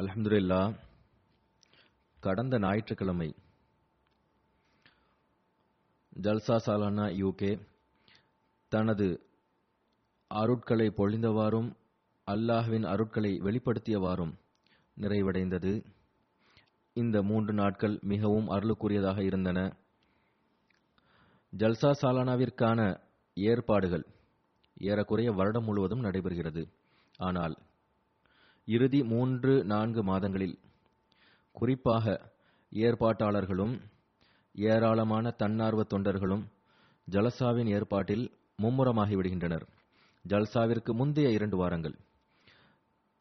அலமதுல்லா கடந்த ஞாயிற்றுக்கிழமை ஜல்சா சாலானா யூகே தனது அருட்களை பொழிந்தவாறும் அல்லாஹ்வின் அருட்களை வெளிப்படுத்தியவாறும் நிறைவடைந்தது. இந்த மூன்று நாட்கள் மிகவும் அருளுக்குரியதாக இருந்தன. ஜல்சா சாலானாவிற்கான ஏற்பாடுகள் ஏறக்குறைய வருடம் முழுவதும் நடைபெறுகிறது. ஆனால் இறுதி மூன்று நான்கு மாதங்களில் குறிப்பாக ஏற்பாட்டாளர்களும் ஏராளமான தன்னார்வ தொண்டர்களும் ஜலசாவின் ஏற்பாட்டில் மும்முரமாகிவிடுகின்றனர். ஜல்சாவிற்கு முந்தைய இரண்டு வாரங்கள்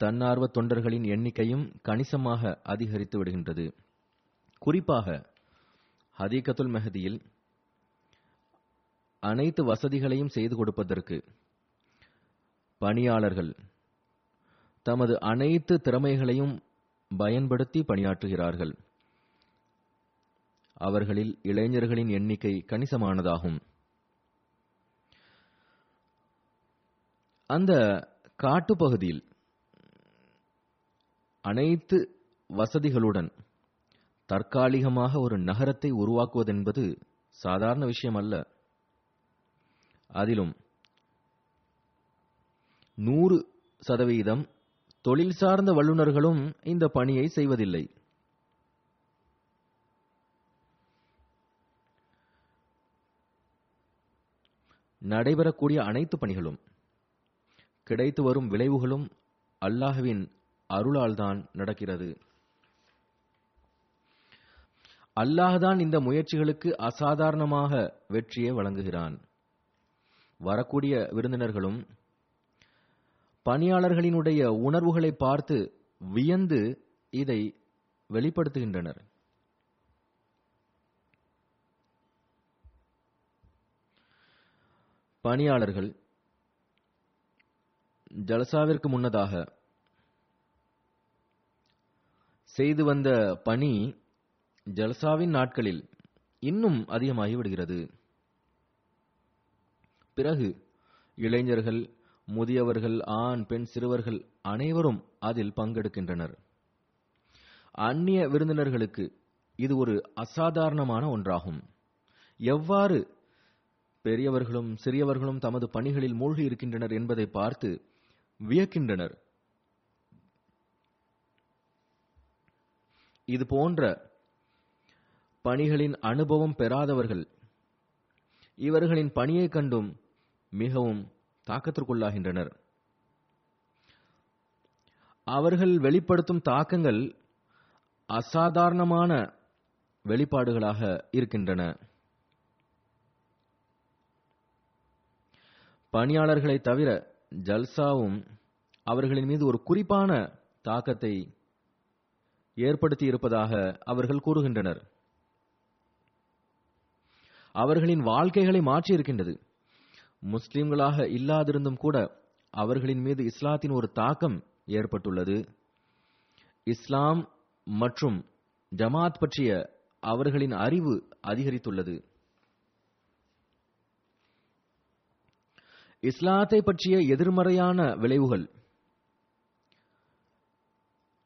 தன்னார்வ தொண்டர்களின் எண்ணிக்கையும் கணிசமாக அதிகரித்து விடுகின்றது. குறிப்பாக ஹதீகத்துல் மெஹதியில் அனைத்து வசதிகளையும் செய்து கொடுப்பதற்கு பணியாளர்கள். தமது அனைத்து திறமைகளையும் பயன்படுத்தி பணியாற்றுகிறார்கள். அவர்களில் இளைஞர்களின் எண்ணிக்கை கணிசமானதாகும். அந்த காட்டுப்பகுதியில் அனைத்து வசதிகளுடன் தற்காலிகமாக ஒரு நகரத்தை உருவாக்குவதென்பது சாதாரண விஷயம் அல்ல அதிலும் நூறு சதவீதம் தொழில் சார்ந்த வல்லுநர்களும் இந்த பணியை செய்வதில்லை. நடைபெறக்கூடிய அனைத்து பணிகளும் கிடைத்து வரும் விளைவுகளும் அல்லாஹ்வின் அருளால்தான் நடக்கிறது. அல்லாஹ்தான் இந்த முயற்சிகளுக்கு அசாதாரணமாக வெற்றியை வழங்குகிறான். வரக்கூடிய விருந்தினர்களும் பணியாளர்களினுடைய உணர்வுகளை பார்த்து வியந்து இதை வெளிப்படுத்துகின்றனர். பணியாளர்கள் ஜலசாவிற்கு முன்னதாக செய்து வந்த பணி ஜல்சாவின் நாட்களில் இன்னும் அதிகமாகி விடுகிறது பிறகு இளைஞர்கள் முதியவர்கள் ஆண் பெண் சிறுவர்கள் அனைவரும் அதில் பங்கெடுக்கின்றனர். அந்நிய விருந்தினர்களுக்கு இது ஒரு அசாதாரணமான ஒன்றாகும். எவ்வாறு பெரியவர்களும் சிறியவர்களும் தமது பணிகளில் மூழ்கி இருக்கின்றனர் என்பதை பார்த்து வியக்கின்றனர். இது போன்ற பணிகளின் அனுபவம் பெறாதவர்கள் இவர்களின் பணியை கண்டும் மிகவும் தாக்கத்திற்குள்ளாகின்றனர். அவர்கள் வெளிப்படுத்தும் தாக்கங்கள் அசாதாரணமான வெளிப்பாடுகளாக இருக்கின்றன. பணியாளர்களை தவிர ஜல்சாவும் அவர்களின் மீது ஒரு குறிப்பான தாக்கத்தை ஏற்படுத்தி இருப்பதாக அவர்கள் கூறுகின்றனர். அவர்களின் வாழ்க்கைகளை மாற்றியிருக்கின்றது. முஸ்லிம்களாக இல்லாதிருந்தும் கூட அவர்களின் மீது இஸ்லாத்தின் ஒரு தாக்கம் ஏற்பட்டுள்ளது. இஸ்லாம் மற்றும் ஜமாத் பற்றிய அவர்களின் அறிவு அதிகரித்துள்ளது. இஸ்லாத்தை பற்றிய எதிர்மறையான விளைவுகள்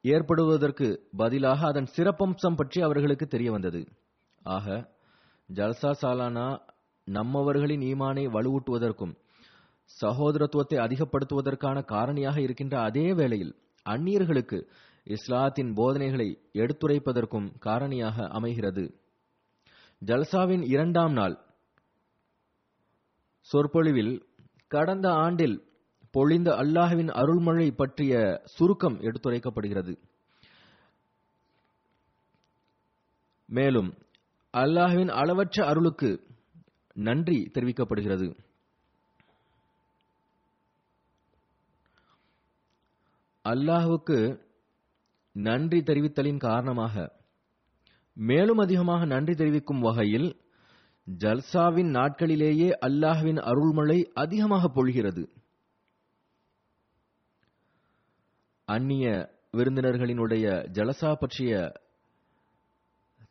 ஏற்படுவதற்கு பதிலாக அதன் சிறப்பம்சம் பற்றி அவர்களுக்கு தெரிய வந்தது ஆக ஜல்சா சாலானா நம்மவர்களின் ஈமானை வலுவூட்டுவதற்கும் சகோதரத்துவத்தை அதிகப்படுத்துவதற்கான காரணியாக இருக்கின்ற அதே வேளையில் அந்நியர்களுக்கு இஸ்லாத்தின் போதனைகளை எடுத்துரைப்பதற்கும் காரணியாக அமைகிறது. ஜல்சாவின் இரண்டாம் நாள் சொற்பொழிவில் கடந்த ஆண்டில் பொழிந்த அல்லாஹ்வின் அருள்மழை பற்றிய சுருக்கம் எடுத்துரைக்கப்படுகிறது. மேலும் அல்லாஹுவின் அளவற்ற அருளுக்கு நன்றி தெரிவிக்கப்படுகிறது. அல்லாஹுக்கு நன்றி தெரிவித்தலின் காரணமாக மேலும் அதிகமாக நன்றி தெரிவிக்கும் வகையில் ஜல்சாவின் நாட்களிலேயே அல்லாஹுவின் அருள்மழை அதிகமாக பொழிகிறது. அந்நிய விருந்தினர்களினுடைய ஜலசா பற்றிய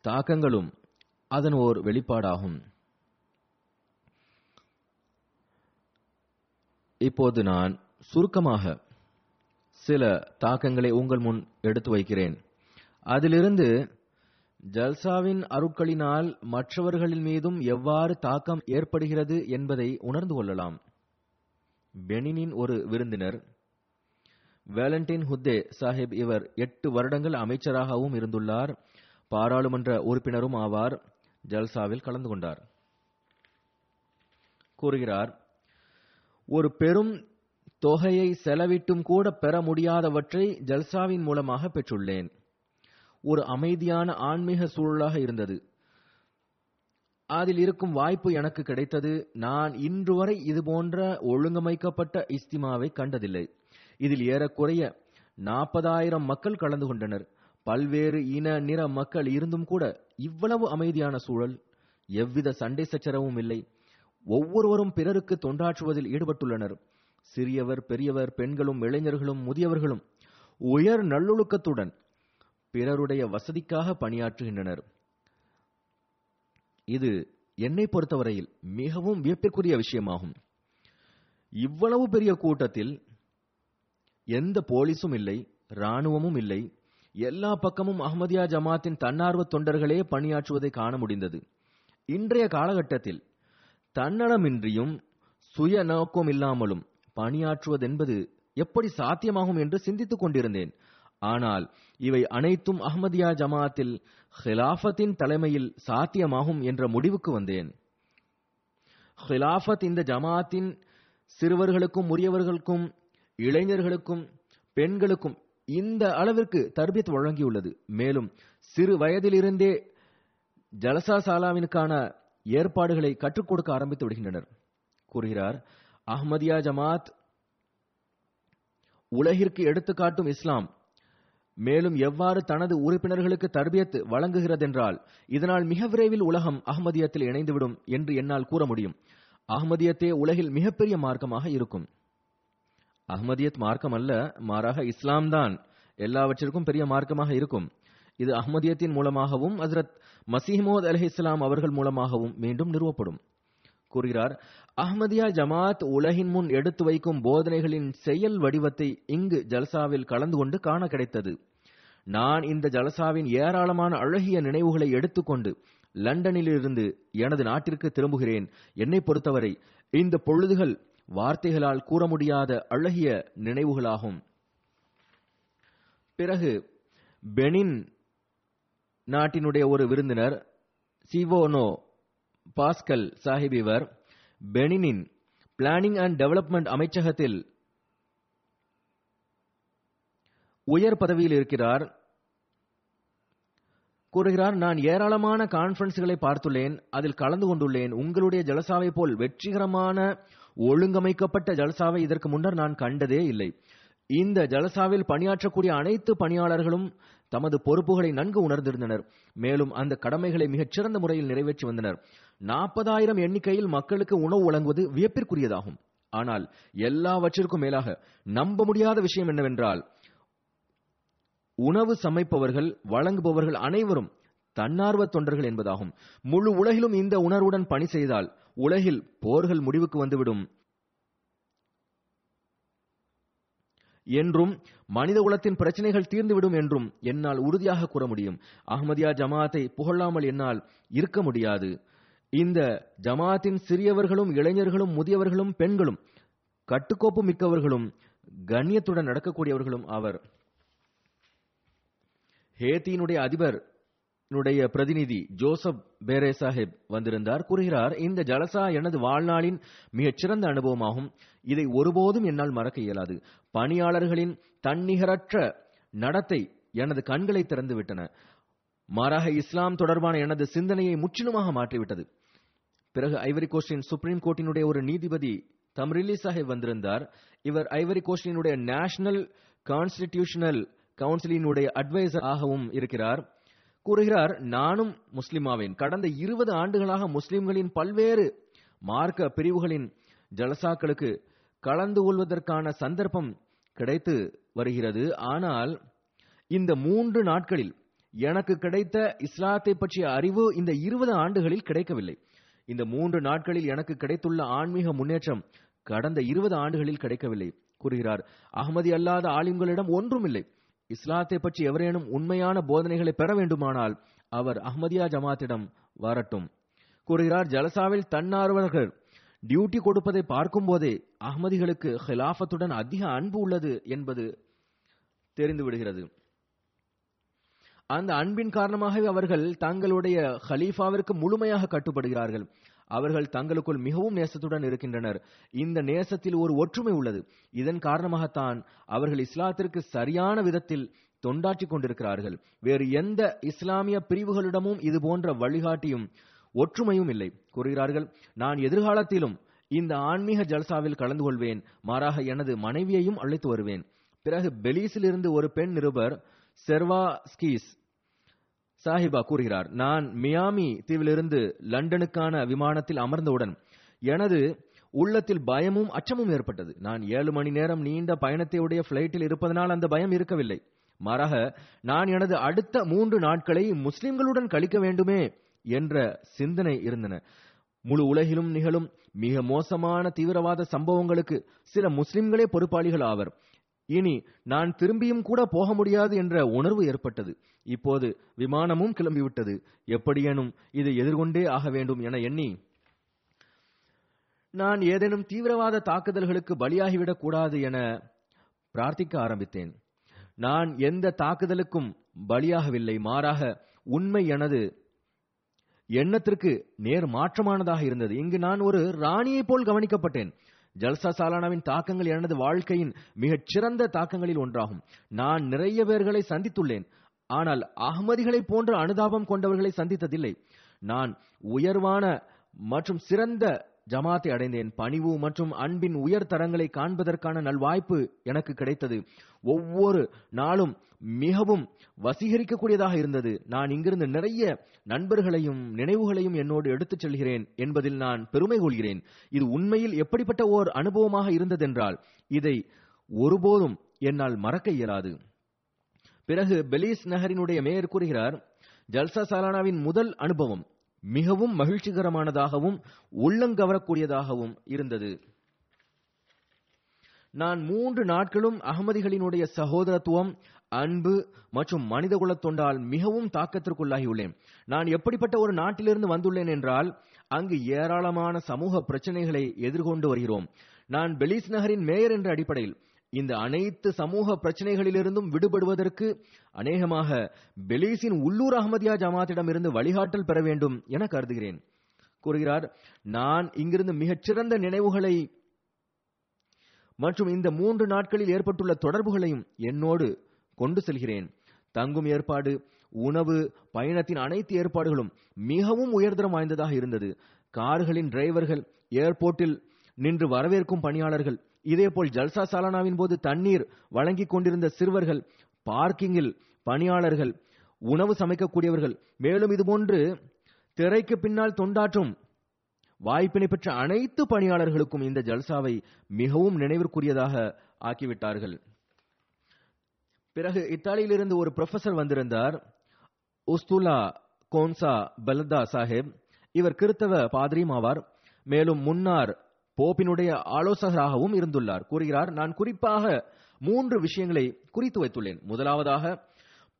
தாக்கங்களும் அதன் ஓர் வெளிப்பாடாகும். இப்போது நான் சுருக்கமாக சில தாக்கங்களை உங்கள் முன் எடுத்து வைக்கிறேன். அதிலிருந்து ஜல்சாவின் அருட்களினால் மற்றவர்களின் மீதும் எவ்வாறு தாக்கம் ஏற்படுகிறது என்பதை உணர்ந்து கொள்ளலாம். பெனினின் ஒரு விருந்தினர் வேலண்டின் ஹுத்தே சாஹிப் இவர் எட்டு வருடங்கள் அமைச்சராகவும் இருந்துள்ளார் பாராளுமன்ற உறுப்பினரும் ஆவார் ஜல்சாவில் கலந்து கொண்டார். கூறுகிறார் ஒரு பெரும் தொகையை செலவிட்டும் கூட பெற முடியாதவற்றை ஜல்சாவின் மூலமாக பெற்றுள்ளேன். ஒரு அமைதியான ஆன்மீக சூழலாக இருந்தது. அதில் இருக்கும் வாய்ப்பு எனக்கு கிடைத்தது. நான் இன்று வரை இது போன்ற ஒழுங்கமைக்கப்பட்ட இஸ்திமாவை கண்டதில்லை. இதில் ஏறக்குறைய நாற்பதாயிரம் மக்கள் கலந்து கொண்டனர். பல்வேறு இன நிற மக்கள் இருந்தும் கூட இவ்வளவு அமைதியான சூழல். எவ்வித சண்டை சச்சரவும் இல்லை. ஒவ்வொருவரும் பிறருக்கு தொண்டாற்றுவதில் ஈடுபட்டுள்ளனர். சிறியவர் பெரியவர் பெண்களும் இளைஞர்களும் முதியவர்களும் உயர் நல்லொழுக்கத்துடன் பிறருடைய வசதிக்காக பணியாற்றுகின்றனர். இது என்னை பொறுத்தவரையில் மிகவும் வியப்பிற்குரிய விஷயமாகும். இவ்வளவு பெரிய கூட்டத்தில் எந்த போலீஸும் இல்லை ராணுவமும் இல்லை. எல்லா பக்கமும் அகமதியா ஜமாத்தின் தன்னார்வ தொண்டர்களே பணியாற்றுவதை காண முடிந்தது. இன்றைய காலகட்டத்தில் தன்னலமின்றியும் சுய நோக்கம் இல்லாமலும் பணியாற்றுவதென்பது எப்படி சாத்தியமாகும் என்று சிந்தித்துக் கொண்டிருந்தேன். ஆனால் இவை அனைத்தும் அஹ்மதியா ஜமாத்தில் ஹிலாஃபத்தின் தலைமையில் சாத்தியமாகும் என்ற முடிவுக்கு வந்தேன். ஹிலாஃபத் இந்த ஜமாத்தின் சிறுவர்களுக்கும் உரியவர்களுக்கும் இளைஞர்களுக்கும் பெண்களுக்கும் இந்த அளவிற்கு தர்பியத் வழங்கியுள்ளது. மேலும் சிறு வயதிலிருந்தே ஜலசா சாலாவினுக்கான ஏற்பாடுகளை கற்றுக் கொடுக்க ஆரம்பித்து விடுகின்றனர். கூறுகிறார் அஹ்மதியா ஜமாத் உலகிற்கு எடுத்துக்காட்டும் இஸ்லாம். மேலும் எவ்வாறு தனது உறுப்பினர்களுக்கு தர்பியத்து வழங்குகிறதென்றால் இதனால் மிக விரைவில் உலகம் அகமதியத்தில் இணைந்துவிடும் என்று என்னால் கூற முடியும். அகமதியத்தே உலகில் மிகப்பெரிய மார்க்கமாக இருக்கும். அகமதியத் மார்க்கம் அல்ல மாறாக இஸ்லாம் தான் எல்லாவற்றிற்கும் பெரிய மார்க்கமாக இருக்கும். இது அஹ்மதியத்தின் மூலமாகவும் ஹசரத் மசீமோத் அலி இஸ்லாம் அவர்கள் மூலமாகவும் மீண்டும் நிறுவப்படும். கூறுகிறார் அஹ்மதியா ஜமாத் உலகின் முன் எடுத்து வைக்கும் போதனைகளின் செயல் வடிவத்தை இங்கு ஜல்சாவில் கலந்து கொண்டு காண கிடைத்தது. நான் இந்த ஜலசாவின் ஏராளமான அழகிய நினைவுகளை எடுத்துக்கொண்டு லண்டனிலிருந்து எனது நாட்டிற்கு திரும்புகிறேன். என்னை பொறுத்தவரை இந்த பொழுதுகள் வார்த்தைகளால் கூற முடியாத அழகிய நினைவுகளாகும். பிறகு பெனின் நாட்டினுடைய ஒரு விருந்தினர் சிவோனோ பாஸ்கல் சாஹிப் இவர் பெனினின் பிளானிங் அண்ட் டெவலப்மெண்ட் அமைச்சகத்தில் உயர் பதவியில் இருக்கிறார். கூறுகிறார் நான் ஏராளமான கான்பரன்ஸ்களை பார்த்துள்ளேன் அதில் கலந்து கொண்டுள்ளேன். உங்களுடைய ஜலசாவை போல் வெற்றிகரமான ஒழுங்கமைக்கப்பட்ட ஜலசாவை இதற்கு முன்னர் நான் கண்டதே இல்லை. இந்த ஜலசாவில் பணியாற்றக்கூடிய அனைத்து பணியாளர்களும் தமது பொறுப்புகளை நன்கு உணர்ந்திருந்தனர். மேலும் அந்த கடமைகளை மிகச் சிறந்த முறையில் நிறைவேற்றி வந்தனர். நாற்பதாயிரம் எண்ணிக்கையில் மக்களுக்கு உணவு வழங்குவது வியப்பிற்குரியதாகும். ஆனால் எல்லாவற்றிற்கும் மேலாக நம்ப முடியாத விஷயம் என்னவென்றால் உணவு சமைப்பவர்கள் வழங்குபவர்கள் அனைவரும் தன்னார்வ தொண்டர்கள் என்பதாகும். முழு உலகிலும் இந்த உணர்வுடன் பணி செய்தால் உலகில் போர்கள் முடிவுக்கு வந்துவிடும். என்றும் மனித குலத்தின் பிரச்சனைகள் தீர்ந்துவிடும் என்றும் என்னால் உறுதியாக கூற முடியும். அகமதியா ஜமாத்தை புகழாமல் என்னால் இருக்க முடியாது. இந்த ஜமாத்தின் சிறியவர்களும் இளைஞர்களும் முதியவர்களும் பெண்களும் கட்டுக்கோப்பு மிக்கவர்களும் கண்ணியத்துடன் நடக்கக்கூடியவர்களும் அவர். ஹேத்தியினுடைய அதிபர் னுடைய பிரதிநிதி ஜோசப் பேரே சாஹிப் வந்திருந்தார். கூறுகிறார் இந்த ஜலசா எனது வாழ்நாளின் மிகச்சிறந்த அனுபவமாகும். இதை ஒருபோதும் என்னால் மறக்க இயலாது. பணியாளர்களின் தன்னிகரற்ற நடத்தை எனது கண்களை திறந்துவிட்டன மாறாக இஸ்லாம் தொடர்பான எனது சிந்தனையை முற்றிலுமாக மாற்றிவிட்டது. பிறகு ஐவரி கோஸ்டின் சுப்ரீம் கோர்ட்டினுடைய ஒரு நீதிபதி தம்ரிலி சாஹிப் வந்திருந்தார். இவர் ஐவரி கோஸ்டினுடைய நேஷனல் கான்ஸ்டிடியூஷனல் கவுன்சிலினுடைய அட்வைசர் ஆகவும் இருக்கிறார். கூறுகிறார் நானும் முஸ்லிமாவேன். கடந்த இருபது ஆண்டுகளாக முஸ்லிம்களின் பல்வேறு மார்க்க பிரிவுகளின் ஜலசாக்களுக்கு கலந்து கொள்வதற்கான சந்தர்ப்பம் கிடைத்து வருகிறது. ஆனால் இந்த மூன்று நாட்களில் எனக்கு கிடைத்த இஸ்லாத்தை பற்றிய அறிவு இந்த இருபது ஆண்டுகளில் கிடைக்கவில்லை. இந்த மூன்று நாட்களில் எனக்கு கிடைத்துள்ள ஆன்மீக முன்னேற்றம் கடந்த இருபது ஆண்டுகளில் கிடைக்கவில்லை கூறுகிறார். அகமதி அல்லாத ஆலிம்களிடம் ஒன்றுமில்லை. இஸ்லாத்தை பற்றி எவரேனும் உண்மையான போதனைகளை பெற வேண்டுமானால் அவர் அஹ்மதியா ஜமாத்திடம் வரட்டும். கூறுகிறார் ஜலசாவில் தன்னார்வலர்கள் டியூட்டி கொடுப்பதை பார்க்கும் போதே அஹ்மதிகளுக்கு ஹிலாஃபத்துடன் அதிக அன்பு உள்ளது என்பது தெரிந்து விடுகிறது. அந்த அன்பின் காரணமாகவே அவர்கள் தங்களுடைய ஹலீஃபாவிற்கு முழுமையாக கட்டுப்படுகிறார்கள். அவர்கள் தங்களுக்குள் மிகவும் நேசத்துடன் இருக்கின்றனர். இந்த நேசத்தில் ஒரு ஒற்றுமை உள்ளது. இதன் காரணமாகத்தான் அவர்கள் இஸ்லாத்திற்கு சரியான விதத்தில் தொண்டாற்றிக் கொண்டிருக்கிறார்கள். வேறு எந்த இஸ்லாமிய பிரிவுகளிடமும் இது போன்ற வழிகாட்டியும் ஒற்றுமையும் இல்லை. கூறுகிறார்கள் நான் எதிர்காலத்திலும் இந்த ஆன்மீக ஜல்சாவில் கலந்து கொள்வேன். மாறாக எனது மனைவியையும் அழைத்து வருவேன். பிறகு பெலீஸில் இருந்து ஒரு பெண் நிருபர் செர்வா ஸ்கீஸ் சாஹிபா கூறுகிறார் நான் மியாமி தீவிலிருந்து லண்டனுக்கான விமானத்தில் அமர்ந்தவுடன் எனது உள்ளத்தில் பயமும் அச்சமும் ஏற்பட்டது. நான் ஏழு மணி நேரம் நீண்ட பயணத்தையுடைய பிளைட்டில் இருப்பதனால் அந்த பயம் இருக்கவில்லை. மாறாக நான் எனது அடுத்த மூன்று நாட்களை முஸ்லிம்களுடன் கழிக்க வேண்டுமே என்ற சிந்தனை இருந்தன. முழு உலகிலும் நிகழும் மிக மோசமான தீவிரவாத சம்பவங்களுக்கு சில முஸ்லிம்களே பொறுப்பாளிகள் ஆவர். இனி நான் திரும்பியும் கூட போக முடியாது என்ற உணர்வு ஏற்பட்டது. இப்போது விமானமும் கிளம்பிவிட்டது. எப்படியேனும் இதை எதிர்கொண்டே ஆக வேண்டும் என எண்ணி நான் ஏதேனும் தீவிரவாத தாக்குதல்களுக்கு பலியாகிவிடக் கூடாது என பிரார்த்திக்க ஆரம்பித்தேன். நான் எந்த தாக்குதலுக்கும் பலியாகவில்லை. மாறாக உண்மை எனது எண்ணத்திற்கு நேர் மாற்றமானதாக இருந்தது. இங்கு நான் ஒரு ராணியைப் போல் கவனிக்கப்பட்டேன். ஜல்சா சாலானாவின் தாக்கங்கள் எனது வாழ்க்கையின் மிகச் சிறந்த தாக்கங்களில் ஒன்றாகும். நான் நிறைய பேர்களை சந்தித்துள்ளேன். ஆனால் அகமதிகளை போன்ற அனுதாபம் கொண்டவர்களை சந்தித்ததில்லை. நான் உயர்வான மற்றும் சிறந்த ஜமாத்தை அடைந்தேன். பணிவு மற்றும் அன்பின் உயர் தரங்களை காண்பதற்கான நல்வாய்ப்பு எனக்கு கிடைத்தது. ஒவ்வொரு நாளும் மிகவும் வசீகரிக்கக்கூடியதாக இருந்தது. நான் இங்கிருந்து நிறைய நண்பர்களையும் நினைவுகளையும் என்னோடு எடுத்துச் செல்கிறேன் என்பதில் நான் பெருமை கொள்கிறேன். இது உண்மையில் எப்படிப்பட்ட ஓர் அனுபவமாக இருந்ததென்றால் இதை ஒருபோதும் என்னால் மறக்க இயலாது. பிறகு பெலீஸ் நகரினுடைய மேயர் கூறுகிறார் ஜல்சா சாலானாவின் முதல் அனுபவம் மிகவும் மகிழ்ச்சிகரமானதாகவும் உள்ளங்கவரக்கூடியதாகவும் இருந்தது. நான் மூன்று நாட்களும் அகமதிகளினுடைய சகோதரத்துவம் அன்பு மற்றும் மனிதகுல தொண்டால் மிகவும் தாக்கத்திற்குள்ளாகியுள்ளேன். நான் எப்படிப்பட்ட ஒரு நாட்டிலிருந்து வந்துள்ளேன் என்றால் அங்கு ஏராளமான சமூக பிரச்சனைகளை எதிர்கொண்டு வருகிறோம். நான் பெலிஸ் நகரின் மேயர் என்ற அடிப்படையில் இந்த அனைத்து சமூக பிரச்சனைகளிலிருந்தும் விடுபடுவதற்கு அநேகமாக பெலீஸின் உள்ளூர் அகமதியா ஜமாத்திடமிருந்து வழிகாட்டல் பெற வேண்டும் என கருதுகிறேன். கூறுகிறார் நான் இங்கிருந்து மிகச்சிறந்த நினைவுகளை மற்றும் இந்த மூன்று நாட்களில் ஏற்பட்டுள்ள தொடர்புகளையும் என்னோடு கொண்டு செல்கிறேன். தங்கும் ஏற்பாடு உணவு பயணத்தின் அனைத்து ஏற்பாடுகளும் மிகவும் உயர்தரம் வாய்ந்ததாக இருந்தது. கார்களின் டிரைவர்கள் ஏர்போர்ட்டில் நின்று வரவேற்கும் பணியாளர்கள் இதேபோல் ஜல்சா சாலானாவின் போது தண்ணீர் வழங்கிக் கொண்டிருந்த சிறுவர்கள் பார்க்கிங்கில் பணியாளர்கள் உணவு சமைக்கக்கூடியவர்கள் மேலும் இதுபோன்று திரைக்கு பின்னால் தொண்டாற்றும் வாய்ப்பினை பெற்ற அனைத்து பணியாளர்களுக்கும் இந்த ஜல்சாவை மிகவும் நினைவிற்குரியதாக ஆக்கிவிட்டார்கள். பிறகு இத்தாலியிலிருந்து ஒரு ப்ரொஃபசர் வந்திருந்தார் உஸ்துலா கோன்சா பலதா சாஹேப். இவர் கிறித்தவ பாதிரியும் ஆவார். மேலும் முன்னார் போப்பினுடைய ஆலோசகராகவும் இருந்துள்ளார். கூறுகிறார் நான் குறிப்பாக மூன்று விஷயங்களை குறித்து வைத்துள்ளேன். முதலாவதாக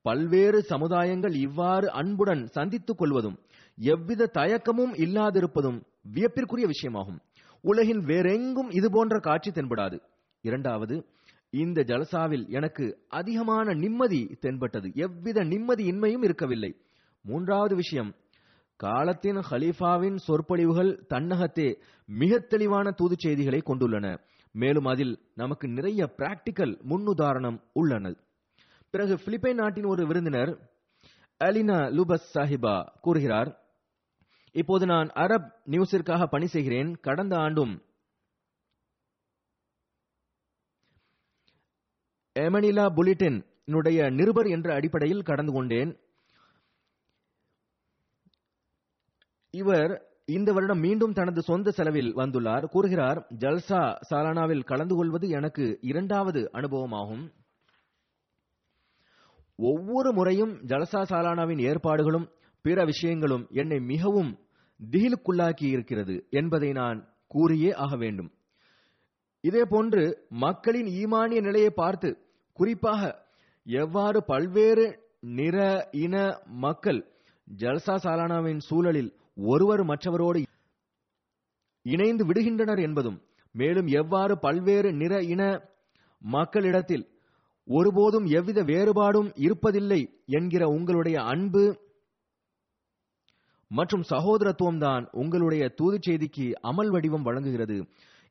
பல்வேறு சமுதாயங்கள் இவ்வாறு அன்புடன் சந்தித்துக் கொள்வதும் எவ்வித தயக்கமும் இல்லாதிருப்பதும் வியப்பிற்குரிய விஷயமாகும். உலகின் வேறெங்கும் இதுபோன்ற காட்சி தென்படாது. இரண்டாவது இந்த ஜலசாவில் எனக்கு அதிகமான நிம்மதி தென்பட்டது. எவ்வித நிம்மதி இன்மையும் இருக்கவில்லை. மூன்றாவது விஷயம் காலத்தின் ஹலீஃபாவின் சொற்பொழிவுகள் தன்னகத்தே மிக தெளிவான தூது செய்திகளை கொண்டுள்ளன. மேலும் அதில் நமக்கு நிறைய பிராக்டிக்கல் முன்னுதாரணம் உள்ளன. பிறகு பிலிப்பைன் நாட்டின் ஒரு விருந்தினர் அலினா லுபஸ் சாஹிபா கூறுகிறார் இப்போது நான் அரப் நியூஸிற்காக பணி செய்கிறேன். கடந்த ஆண்டும் எமனிலா புலிட்டின் நிருபர் என்ற அடிப்படையில் கடந்து கொண்டேன். இவர் இந்த வருடம் மீண்டும் தனது சொந்த செலவில் வந்துள்ளார். கூறுகிறார் ஜல்சா சாலானாவில் கலந்து கொள்வது எனக்கு இரண்டாவது அனுபவமாகும். ஒவ்வொரு முறையும் ஜலசா சாலானாவின் ஏற்பாடுகளும் பிற விஷயங்களும் என்னை மிகவும் திகிலுக்குள்ளாக்கி இருக்கிறது என்பதை நான் கூறியே ஆக வேண்டும். இதே போன்று மக்களின் ஈமானிய நிலையை பார்த்து குறிப்பாக எவ்வாறு பல்வேறு நிற இன மக்கள் ஜல்சா சாலானாவின் சூழலில் ஒருவர் மற்றவரோடு இணைந்து விடுகின்றனர் என்பதும் மேலும் எவ்வாறு பல்வேறு நிற இன மக்களிடத்தில் ஒருபோதும் எவ்வித வேறுபாடும் இருப்பதில்லை என்கிற உங்களுடைய அன்பு மற்றும் சகோதரத்துவம் தான் உங்களுடைய தூது செய்திக்கு அமல் வடிவம் வழங்குகிறது.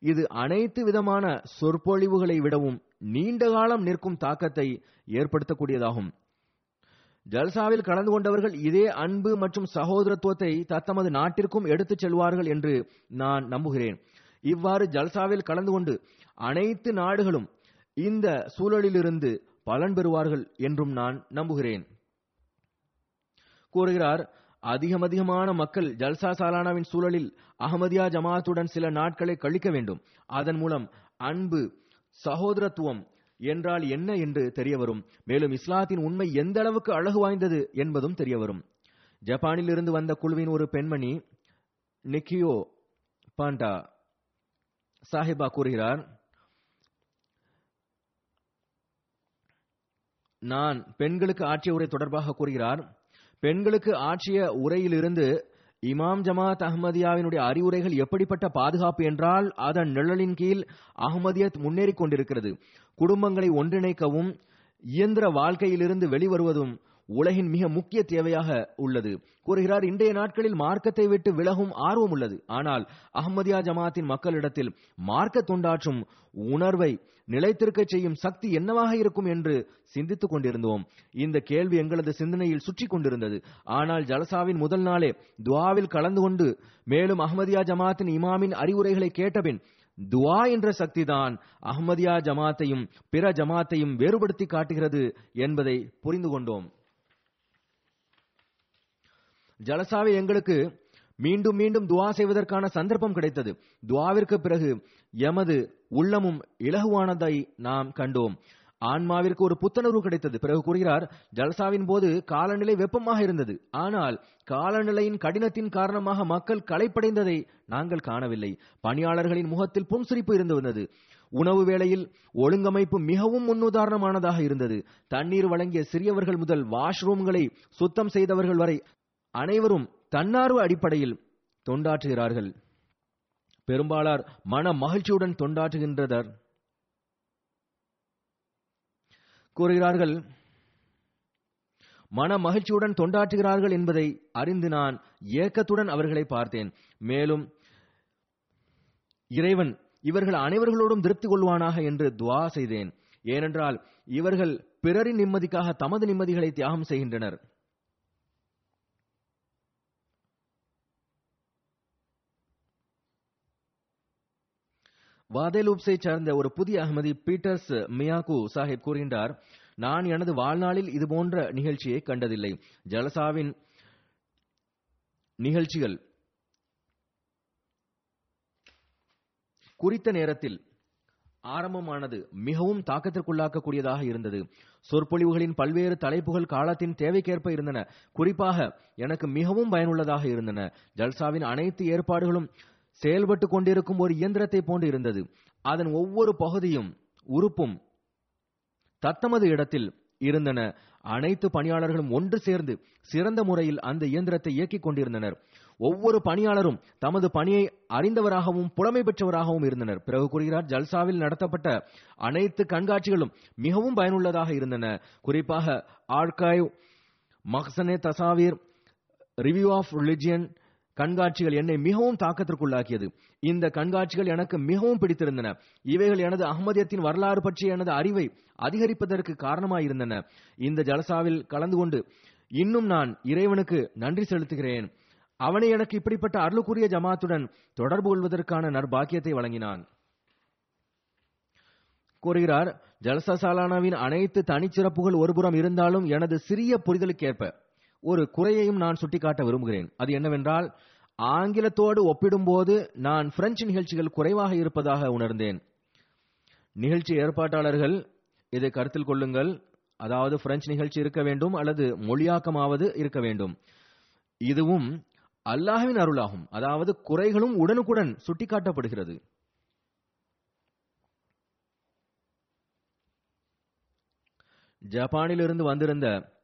இது அனைத்து விதமான சொற்பொழிவுகளை விடவும் நீண்ட காலம் நிற்கும் தாக்கத்தை ஏற்படுத்தக்கூடியதாகும். ஜல்சாவில் கலந்து கொண்டவர்கள் இதே அன்பு மற்றும் சகோதரத்துவத்தை தத்தமது நாட்டிற்கும் எடுத்துச் செல்வார்கள் என்று நான் நம்புகிறேன். இவ்வாறு ஜல்சாவில் கலந்து கொண்டு அனைத்து நாடுகளும் இந்த சூழலிலிருந்து பலன் பெறுவார்கள் என்றும் நான் நம்புகிறேன். கூறுகிறார் அதிகம் அதிகமான மக்கள் ஜல்சா சாலானாவின் சூழலில் அகமதியா ஜமாத்துடன் சில நாட்களை கழிக்க வேண்டும். அதன் மூலம் அன்பு சகோதரத்துவம் என்றால் என்ன என்று தெரிய வரும் மேலும் இஸ்லாத்தின் உண்மை எந்த அளவுக்கு அழகு வாய்ந்தது என்பதும் தெரிய வரும் ஜப்பானில் இருந்து வந்த குழுவின் ஒரு பெண்மணி நிக்கியோ பாண்டா சாஹிபா கூறுகிறார் நான் பெண்களுக்கு ஆற்றிய உரை தொடர்பாக கூறுகிறார். பெண்களுக்கு ஆற்றிய உரையிலிருந்து இமாம் ஜமாத் அஹ்மதியாவினுடைய அறிவுரைகள் எப்படிப்பட்ட பாதுகாப்பு என்றால் அதன் நிழலின் கீழ் அஹ்மதியத் முன்னேறிக் கொண்டிருக்கிறது. குடும்பங்களை ஒன்றிணைக்கவும் இயந்திர வாழ்க்கையிலிருந்து வெளிவருவதும் உலகின் மிக முக்கிய தேவையாக உள்ளது. கூறுகிறார் இன்றைய நாட்களில் மார்க்கத்தை விட்டு விலகும் ஆர்வம் உள்ளது. ஆனால் அஹ்மதியா ஜமாத்தின் மக்களிடத்தில் மார்க்க தொண்டாற்றும் உணர்வை நிலைத்திருக்க செய்யும் சக்தி என்னவாக இருக்கும் என்று சிந்தித்துக் கொண்டிருந்தோம். இந்த கேள்வி எங்களது சிந்தனையில் சுற்றி கொண்டிருந்தது. ஆனால் ஜலசாவின் முதல் நாளே துவாவில் கலந்து கொண்டு மேலும் அஹ்மதியா ஜமாத்தின் இமாமின் அறிவுரைகளை கேட்டபின் துவா என்ற சக்திதான் அஹமதியா ஜமாத்தையும் பிற ஜமாத்தையும் வேறுபடுத்தி காட்டுகிறது என்பதை புரிந்து கொண்டோம். ஜலசாவை எங்களுக்கு மீண்டும் மீண்டும் துவா செய்வதற்கான சந்தர்ப்பம் கிடைத்தது. துவாவிற்கு பிறகு எமது உள்ளமும் இலகுவானதை நாம் கண்டோம். ஆன்மாவிற்கு ஒரு புத்துணர்வு கிடைத்தது. பிறகு கூறுகிறார் ஜல்சாவின் போது காலநிலை வெப்பமாக இருந்தது. ஆனால் காலநிலையின் கடினத்தின் காரணமாக மக்கள் களைப்படைந்ததை நாங்கள் காணவில்லை. பணியாளர்களின் முகத்தில் புன்சிரிப்பு இருந்து வந்தது. உணவு வேளையில் ஒழுங்கமைப்பு மிகவும் முன்னுதாரணமானதாக இருந்தது. தண்ணீர் வழங்கிய சிறியவர்கள் முதல் வாஷ்ரூம்களை சுத்தம் செய்தவர்கள் வரை அனைவரும் தன்னார்வ அடிப்படையில் தொண்டாற்றுகிறார்கள். பெரும்பாலார் மன மகிழ்ச்சியுடன் தொண்டாற்றுகின்றனர். கூறுகிறார்கள் மன மகிழ்ச்சியுடன் தொண்டாற்றுகிறார்கள் என்பதை அறிந்து நான் ஏக்கத்துடன் அவர்களை பார்த்தேன். மேலும் இறைவன் இவர்கள் அனைவர்களோடும் திருப்தி கொள்வானாக என்று துவா செய்தேன். ஏனென்றால் இவர்கள் பிறரின் நிம்மதிக்காக தமது நிம்மதிகளை தியாகம் செய்கின்றனர். வாதேலூப்ஸை சேர்ந்த ஒரு புதிய அகமதி பீட்டர்ஸ் மியாகு சாஹிப் கூறுகின்றார் நான் எனது வாழ்நாளில் இது போன்ற நிகழ்ச்சியை கண்டதில்லை. ஜலசாவின் நிகழ்ச்சிகள் குறித்த நேரத்தில் ஆரம்பமானது மிகவும் தாக்கத்திற்குள்ளாக்கக்கூடியதாக இருந்தது. சொற்பொழிவுகளின் பல்வேறு தலைப்புகள் காலத்தின் தேவைக்கேற்ப இருந்தன. குறிப்பாக எனக்கு மிகவும் பயனுள்ளதாக இருந்தன. ஜல்சாவின் அனைத்து ஏற்பாடுகளும் செயல்பட்டு கொண்டிருக்கும் ஒரு இயந்திரத்தை போன்று இருந்தது அதன் ஒவ்வொரு பகுதியும் உறுப்பும் தத்தமது இடத்தில் இருந்தன. அனைத்து பணியாளர்களும் ஒன்று சேர்ந்து சிறந்த முறையில் அந்த இயந்திரத்தை இயக்கிக் கொண்டிருந்தனர். ஒவ்வொரு பணியாளரும் தமது பணியை அறிந்தவராகவும் புலமை பெற்றவராகவும் இருந்தனர். பிறகு கூறுகிறார் ஜல்சாவில் நடத்தப்பட்ட அனைத்து கண்காட்சிகளும் மிகவும் பயனுள்ளதாக இருந்தன. குறிப்பாக archive Makhzan-e Tasaweer Review of Religion கண்காட்சிகள் என்னை மிகவும் தாக்கத்திற்குள்ளாக்கியது. இந்த கண்காட்சிகள் எனக்கு மிகவும் பிடித்திருந்தன. இவைகள் எனது அகமதியத்தின் வரலாறு பற்றிய எனது அறிவை அதிகரிப்பதற்கு காரணமாயிருந்தன. இந்த ஜலசாவில் கலந்து கொண்டு இன்னும் நான் இறைவனுக்கு நன்றி செலுத்துகிறேன். அவனை எனக்கு இப்படிப்பட்ட அருளுக்குரிய ஜமாத்துடன் தொடர்பு கொள்வதற்கான நற்பாக்கியத்தை வழங்கினான். கூறுகிறார் ஜலசா சாலானாவின் அனைத்து தனிச்சிறப்புகள் ஒருபுறம் இருந்தாலும் எனது சிறிய புரிதலுக்கேற்ப ஒரு குறையையும் நான் சுட்டிக்காட்ட விரும்புகிறேன். அது என்னவென்றால் ஆங்கிலத்தோடு ஒப்பிடும்போது நான் பிரெஞ்சு நிகழ்ச்சிகள் குறைவாக இருப்பதாக உணர்ந்தேன். நிகழ்ச்சி ஏற்பாட்டாளர்கள் இதை கருத்தில் கொள்ளுங்கள். அதாவது பிரெஞ்சு நிகழ்ச்சி இருக்க வேண்டும் அல்லது மொழியாக்கமாவது இருக்க வேண்டும். இதுவும் அல்லாஹ்வின் அருளாகும். அதாவது குறைகளும் உடனுக்குடன் சுட்டிக்காட்டப்படுகிறது. ஜப்பானிலிருந்து வந்திருந்த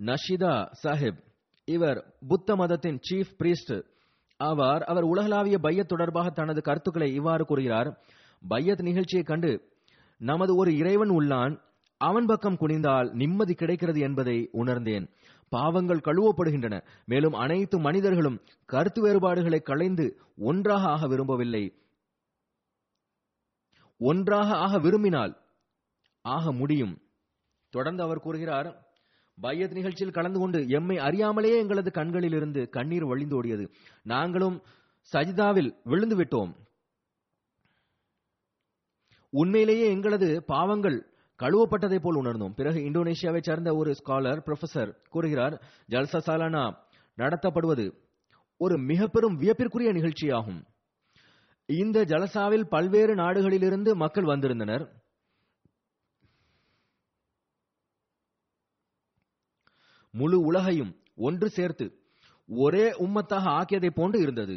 நஷிதா சாஹிப் இவர் புத்த மதத்தின் சீஃப் பிரீஸ்ட் ஆவார். அவர் உலகளாவிய பையத் தொடர்பாக தனது கருத்துக்களை இவ்வாறு கூறுகிறார். பையத் நிகழ்ச்சியை கண்டு நமது ஒரு இறைவன் உள்ளான். அவன் பக்கம் குனிந்தால் நிம்மதி கிடைக்கிறது என்பதை உணர்ந்தேன். பாவங்கள் கழுவப்படுகின்றன. மேலும் அனைத்து மனிதர்களும் கருத்து வேறுபாடுகளை களைந்து ஒன்றாக ஆக விரும்பவில்லை. ஒன்றாக ஆக விரும்பினால் ஆக முடியும். தொடர்ந்து அவர் கூறுகிறார் பையத் நிகழ்ச்சியில் கலந்து கொண்டு எம்மை அறியாமலேயே எங்களது கண்களில் இருந்து கண்ணீர் வழிந்தோடியது. நாங்களும் சஜிதாவில் விழுந்து விட்டோம். உண்மையிலேயே எங்களது பாவங்கள் கழுவப்பட்டதை போல் உணர்ந்தோம். பிறகு இந்தோனேஷியாவை சேர்ந்த ஒரு ஸ்காலர் ப்ரொஃபசர் கூறுகிறார் ஜல்சா சாலானா நடத்தப்படுவது ஒரு மிக பெரும் வியப்பிற்குரிய நிகழ்ச்சியாகும். இந்த ஜலசாவில் பல்வேறு நாடுகளிலிருந்து மக்கள் வந்திருந்தனர். முழு உலகையும் ஒன்று சேர்த்து ஒரே உம்மத்தாக ஆக்கியதை போன்று இருந்தது.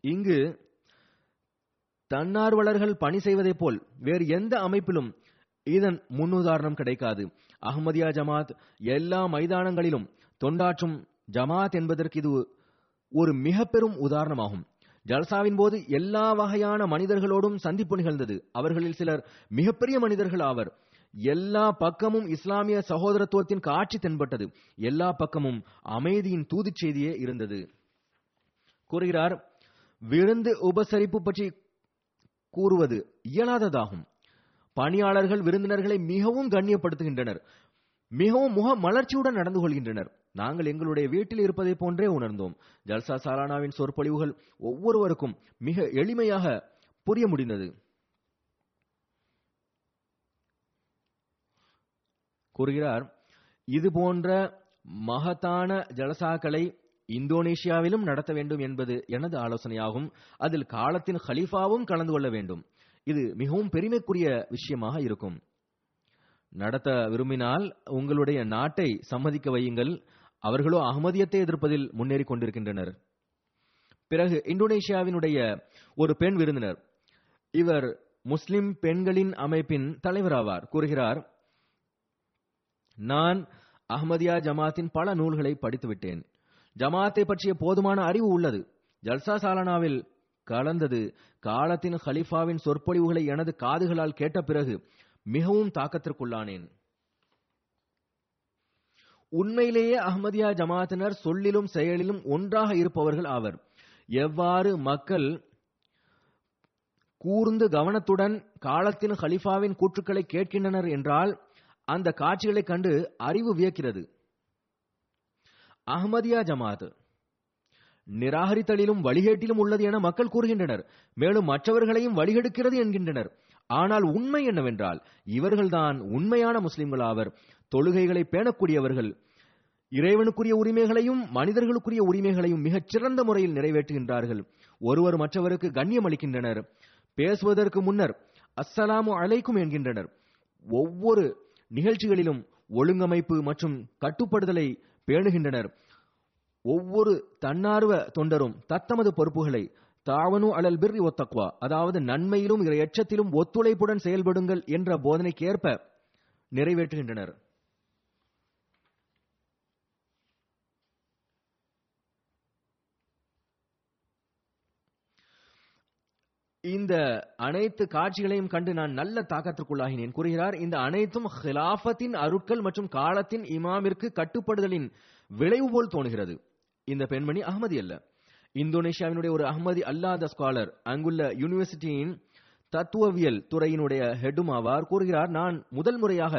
இங்கு தன்னார்வலர்கள் பணி செய்வதைப் போல் வேறு எந்த அமைப்பிலும் இதன் முன்னுதாரணம் கிடைக்காது. அஹ்மதியா ஜமாத் எல்லா மைதானங்களிலும் தொண்டாற்றும் ஜமாத் என்பதற்கு இது ஒரு மிக பெரும் உதாரணமாகும். ஜல்சாவின் போது எல்லா வகையான மனிதர்களோடும் சந்திப்பு நிகழ்ந்தது. அவர்களில் சிலர் மிகப்பெரிய மனிதர்கள் ஆவர். எல்லா பக்கமும் இஸ்லாமிய சகோதரத்துவத்தின் காட்சி தென்பட்டது. எல்லா பக்கமும் அமைதியின் தூதுச் செய்தியே இருந்தது. கூறுகிறார் விருந்து உபசரிப்பு பற்றி கூறுவது இயலாததாகும். பணியாளர்கள் விருந்தினர்களை மிகவும் கண்ணியப்படுத்துகின்றனர். மிகவும் முக மலர்ச்சியுடன் நடந்து கொள்கின்றனர். நாங்கள் எங்களுடைய வீட்டில் இருப்பதை போன்றே உணர்ந்தோம். ஜல்சா சாலானாவின் சொற்பொழிவுகள் ஒவ்வொருவருக்கும் மிக எளிமையாக புரிய முடிந்தது. கூறுகிறார் இது போன்ற மகத்தான ஜலசாக்களை இந்தோனேஷியாவிலும் நடத்த வேண்டும் என்பது எனது ஆலோசனையாகும். அதில் காலத்தின் ஹலீஃபாவும் கலந்து கொள்ள வேண்டும். இது மிகவும் பெருமைக்குரிய விஷயமாக இருக்கும். நடத்த விரும்பினால் உங்களுடைய நாட்டை சம்மதிக்க வையுங்கள். அவர்களோ அகமதியத்தை எதிர்ப்பதில் முன்னேறி கொண்டிருக்கின்றனர். பிறகு இந்தோனேஷியாவினுடைய ஒரு பெண் விருந்தினர் இவர் முஸ்லிம் பெண்களின் அமைப்பின் தலைவராவார் கூறுகிறார் நான் அஹமதியா ஜமாத்தின் பல நூல்களை படித்துவிட்டேன். ஜமாத்தை பற்றிய போதுமான அறிவு உள்ளது. ஜல்சா சாலனாவில் கலந்தது காலத்தின் ஹலிஃபாவின் சொற்பொழிவுகளை எனது காதுகளால் கேட்ட பிறகு மிகவும் தாக்கத்திற்குள்ளானேன். உண்மையிலேயே அஹமதியா ஜமாத்தினர் சொல்லிலும் செயலிலும் ஒன்றாக இருப்பவர்கள் ஆவர். எவ்வாறு மக்கள் கூர்ந்து கவனத்துடன் காலத்தின் ஹலிஃபாவின் கூற்றுக்களை கேட்கின்றனர் என்றால் அந்த காட்சிகளை கண்டு அறிவு வியக்கிறது. அஹ்மதியா ஜமாத் நிராகரித்தலிலும் வழிகேட்டிலும் உள்ளது என மக்கள் கூறுகின்றனர். மேலும் மற்றவர்களையும் வழிகெடுக்கிறது என்கின்றனர். ஆனால் உண்மை என்னவென்றால் இவர்கள்தான் உண்மையான முஸ்லிம்கள் ஆவர் தொழுகைகளை பேணக்கூடியவர்கள். இறைவனுக்குரிய உரிமைகளையும் மனிதர்களுக்குரிய உரிமைகளையும் மிகச் சிறந்த முறையில் நிறைவேற்றுகின்றார்கள். ஒருவர் மற்றவருக்கு கண்ணியம் அளிக்கின்றனர். பேசுவதற்கு முன்னர் அஸ்ஸலாமு அலைக்கும் என்கின்றனர். ஒவ்வொரு நிகழ்ச்சிகளிலும் ஒழுங்கமைப்பு மற்றும் கட்டுப்படுதலை பேணுகின்றனர். ஒவ்வொரு தன்னார்வ தொண்டரும் தத்தமது பொறுப்புகளை தாவனு அலல் பிர்ரி ஒத்தக்வா அதாவது நன்மையிலும் இறை எச்சத்திலும் ஒத்துழைப்புடன் செயல்படுங்கள் என்ற போதனைக்கேற்ப நிறைவேற்றுகின்றனர். இந்த அனைத்து காட்சிகளையும் கண்டு நான் நல்ல தாக்கத்திற்குள்ளாகினேன். கூறுகிறார் இந்த அனைத்தும் ஹிலாஃபத்தின் அருட்கள் மற்றும் காலத்தின் இமாமிற்கு கட்டுப்படுதலின் விளைவு போல் தோணுகிறது இந்த பெண்மணி அகமதி அல்ல. இந்தோனேஷியாவினுடைய ஒரு அகமதி அல்லாத ஸ்காலர் அங்குள்ள யூனிவர்சிட்டியின் தத்துவவியல் துறையினுடைய ஹெடும் ஆவார். கூறுகிறார் நான் முதல் முறையாக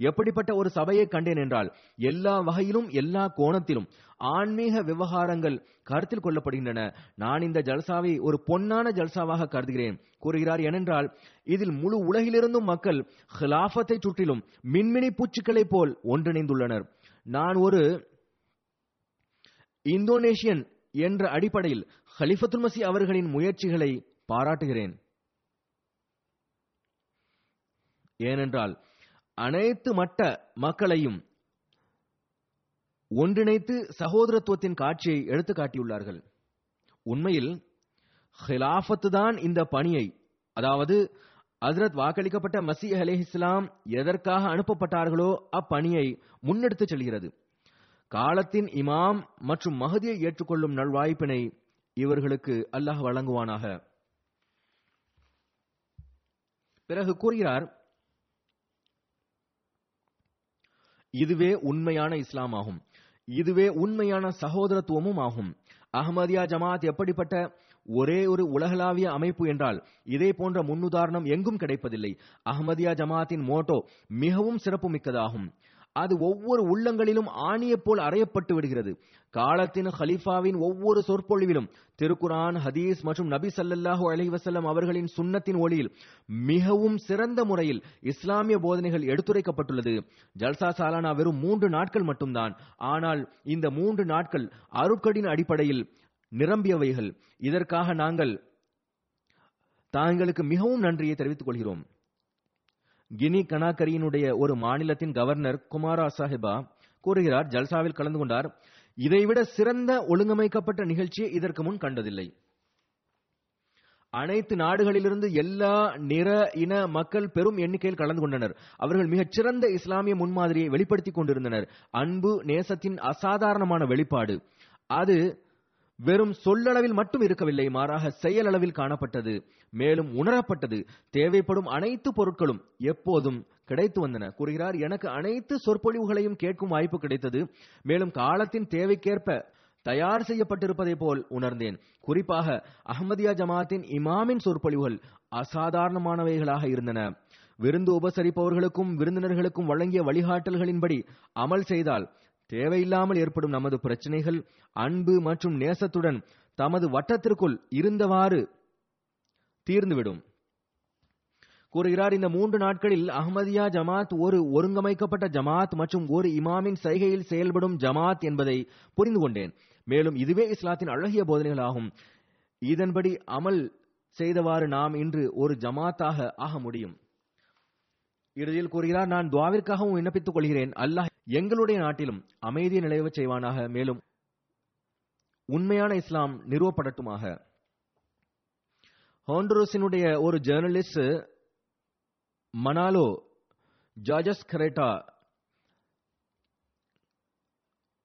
எப்படிப்பட்ட ஒரு சபையை கண்டேன் என்றால் எல்லா வகையிலும் எல்லா கோணத்திலும் ஆன்மீக விவகாரங்கள் கருத்தில் கொள்ளப்படுகின்றன. நான் இந்த ஜல்சாவை ஒரு பொன்னான ஜல்சாவாக கருதுகிறேன். கூறுகிறார் ஏனென்றால் இதில் முழு உலகிலிருந்தும் மக்கள் ஹிலாஃபத்தை சுற்றிலும் மின்மினி பூச்சிகளைப் போல் ஒன்றிணைந்துள்ளனர். நான் ஒரு இந்தோனேஷியன் என்ற அடிப்படையில் ஹலிஃபத்துல் மசி அவர்களின் முயற்சிகளை பாராட்டுகிறேன். ஏனென்றால் அனைத்து மட்ட மக்களையும் ஒன்றிணைத்து சகோதரத்துவத்தின் காட்சியை எடுத்து காட்டியுள்ளார்கள் உண்மையில் ஹிலாஃபத்து தான் இந்த பணியை அதாவது ஹஜ்ரத் வாக்களிக்கப்பட்ட மசி அலே இஸ்லாம் எதற்காக அனுப்பப்பட்டார்களோ அப்பணியை முன்னெடுத்துச் செல்கிறது. காலத்தின் இமாம் மற்றும் மகதியை ஏற்றுக்கொள்ளும் நல்வாய்ப்பினை இவர்களுக்கு அல்லாஹ் வழங்குவானாக. பிறகு கூறுகிறார் இதுவே உண்மையான இஸ்லாம் ஆகும் இதுவே உண்மையான சகோதரத்துவமும் ஆகும். அகமதியா ஜமாத் எப்படிப்பட்ட ஒரே ஒரு உலகளாவிய அமைப்பு என்றால் இதே போன்ற முன்னுதாரணம் எங்கும் கிடைப்பதில்லை. அஹமதியா ஜமாத்தின் மோட்டோ மிகவும் சிறப்பு மிக்கதாகும் அது ஒவ்வொரு உள்ளங்களிலும் ஆணியைப் போல் அறையப்பட்டு விடுகிறது. காலத்தின் ஹலீஃபாவின் ஒவ்வொரு சொற்பொழிவிலும் திருக்குரான் ஹதீஸ் மற்றும் நபி ஸல்லல்லாஹு அலைஹி வஸல்லம் அவர்களின் சுண்ணத்தின் ஒளியில் மிகவும் சிறந்த முறையில் இஸ்லாமிய போதனைகள் எடுத்துரைக்கப்பட்டுள்ளது. ஜல்சா சாலானா வெறும் மூன்று நாட்கள் மட்டும்தான். ஆனால் இந்த மூன்று நாட்கள் அருட்கடின் அடிப்படையில் நிரம்பியவைகள். இதற்காக நாங்கள் தாங்களுக்கு மிகவும் நன்றியை தெரிவித்துக் கொள்கிறோம். கினி கனாக்கரியினுடைய ஒரு மாநிலத்தின் கவர்னர் குமாரா சாஹிபா கூறுகிறார் ஜல்சாவில் கலந்து கொண்டார் இதைவிட சிறந்த ஒழுங்கமைக்கப்பட்ட நிகழ்ச்சியை இதற்கு முன் கண்டதில்லை. அனைத்து நாடுகளிலிருந்து எல்லா நிற இன மக்கள் பெரும் எண்ணிக்கையில் கலந்து கொண்டனர். அவர்கள் மிகச் சிறந்த இஸ்லாமிய முன்மாதிரியை வெளிப்படுத்திக் கொண்டிருந்தனர். அன்பு நேசத்தின் அசாதாரணமான வெளிப்பாடு. அது வெறும் சொல்லளவில் மட்டும் இருக்கவில்லை மாறாக செயலளவில் காணப்பட்டது மேலும் உணரப்பட்டது. தேவைப்படும் அனைத்து பொருட்களும் எப்போதும் கிடைத்து வந்தன. கூறுகிறார் எனக்கு அனைத்து சொற்பொழிவுகளையும் கேட்கும் வாய்ப்பு கிடைத்தது மேலும் காலத்தின் தேவைக்கேற்ப தயார் செய்யப்பட்டிருப்பதை போல் உணர்ந்தேன். குறிப்பாக அஹமதியா ஜமாத்தின் இமாமின் சொற்பொழிவுகள் அசாதாரணமானவைகளாக இருந்தன. விருந்து உபசரிப்பவர்களுக்கும் விருந்தினர்களுக்கும் வழங்கிய வழிகாட்டல்களின்படி அமல் செய்தால் தேவையில்லாமல் ஏற்படும் நமது பிரச்சனைகள் அன்பு மற்றும் நேசத்துடன் தமது வட்டத்திற்குள் இருந்தவாறு தீர்ந்துவிடும். கூறுகிறார் இந்த மூன்று நாட்களில் அஹ்மதியா ஜமாத் ஒரு ஒருங்கமைக்கப்பட்ட ஜமாத் மற்றும் ஒரு இமாமின் சைகையில் செயல்படும் ஜமாத் என்பதை புரிந்து கொண்டேன். மேலும் இதுவே இஸ்லாத்தின் அழகிய போதனைகளாகும் இதன்படி அமல் செய்தவாறு நாம் இன்று ஒரு ஜமாத்தாக ஆக முடியும். இறுதியில் கூறுகிறார் நான் துவாவிற்காகவும் விண்ணப்பித்துக் கொள்கிறேன். அல்லாஹ் எங்களுடைய நாட்டிலும் அமைதியை நிலவச் செய்வானாக. மேலும் உண்மையான இஸ்லாம் நிறுவப்படட்டுமாக. ஹோண்டரோஸினுடைய ஒரு ஜேர்னலிஸ்ட் மனாலோ ஜார்ஜஸ் கரேட்டா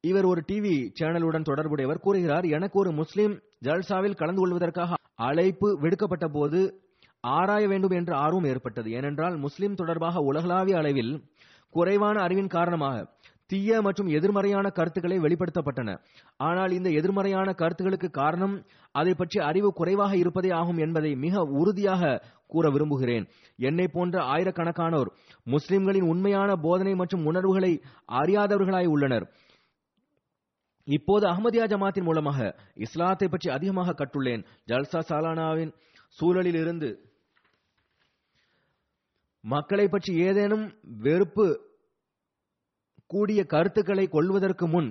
இவர் ஒரு டிவி சேனலுடன் தொடர்புடையவர் கூறுகிறார் எனக்கு ஒரு முஸ்லிம் ஜல்சாவில் கலந்து கொள்வதற்காக அழைப்பு விடுக்கப்பட்ட போது ஆராய வேண்டும் என்ற ஆர்வம் ஏற்பட்டது. ஏனென்றால் முஸ்லிம் தொடர்பாக உலகளாவிய அளவில் குறைவான அறிவின் காரணமாக தீய மற்றும் எதிர்மறையான கருத்துக்களை வெளிப்படுத்தப்பட்டன. ஆனால் இந்த எதிர்மறையான கருத்துக்களுக்கு காரணம் அதை பற்றி அறிவு குறைவாக இருப்பதே ஆகும் என்பதை மிக உறுதியாக கூற விரும்புகிறேன். என்னை போன்ற ஆயிரக்கணக்கானோர் முஸ்லிம்களின் உண்மையான போதனை மற்றும் உணர்வுகளை அறியாதவர்களாய் உள்ளனர். இப்போது அஹ்மதியா ஜமாத்தின் மூலமாக இஸ்லாத்தை பற்றி அதிகமாக கற்றுள்ளேன். ஜல்சா சாலானாவின் சூழலில் இருந்து மக்களை பற்றி ஏதேனும் வெறுப்பு கூடிய கருத்துக்களை கொள்வதற்கு முன்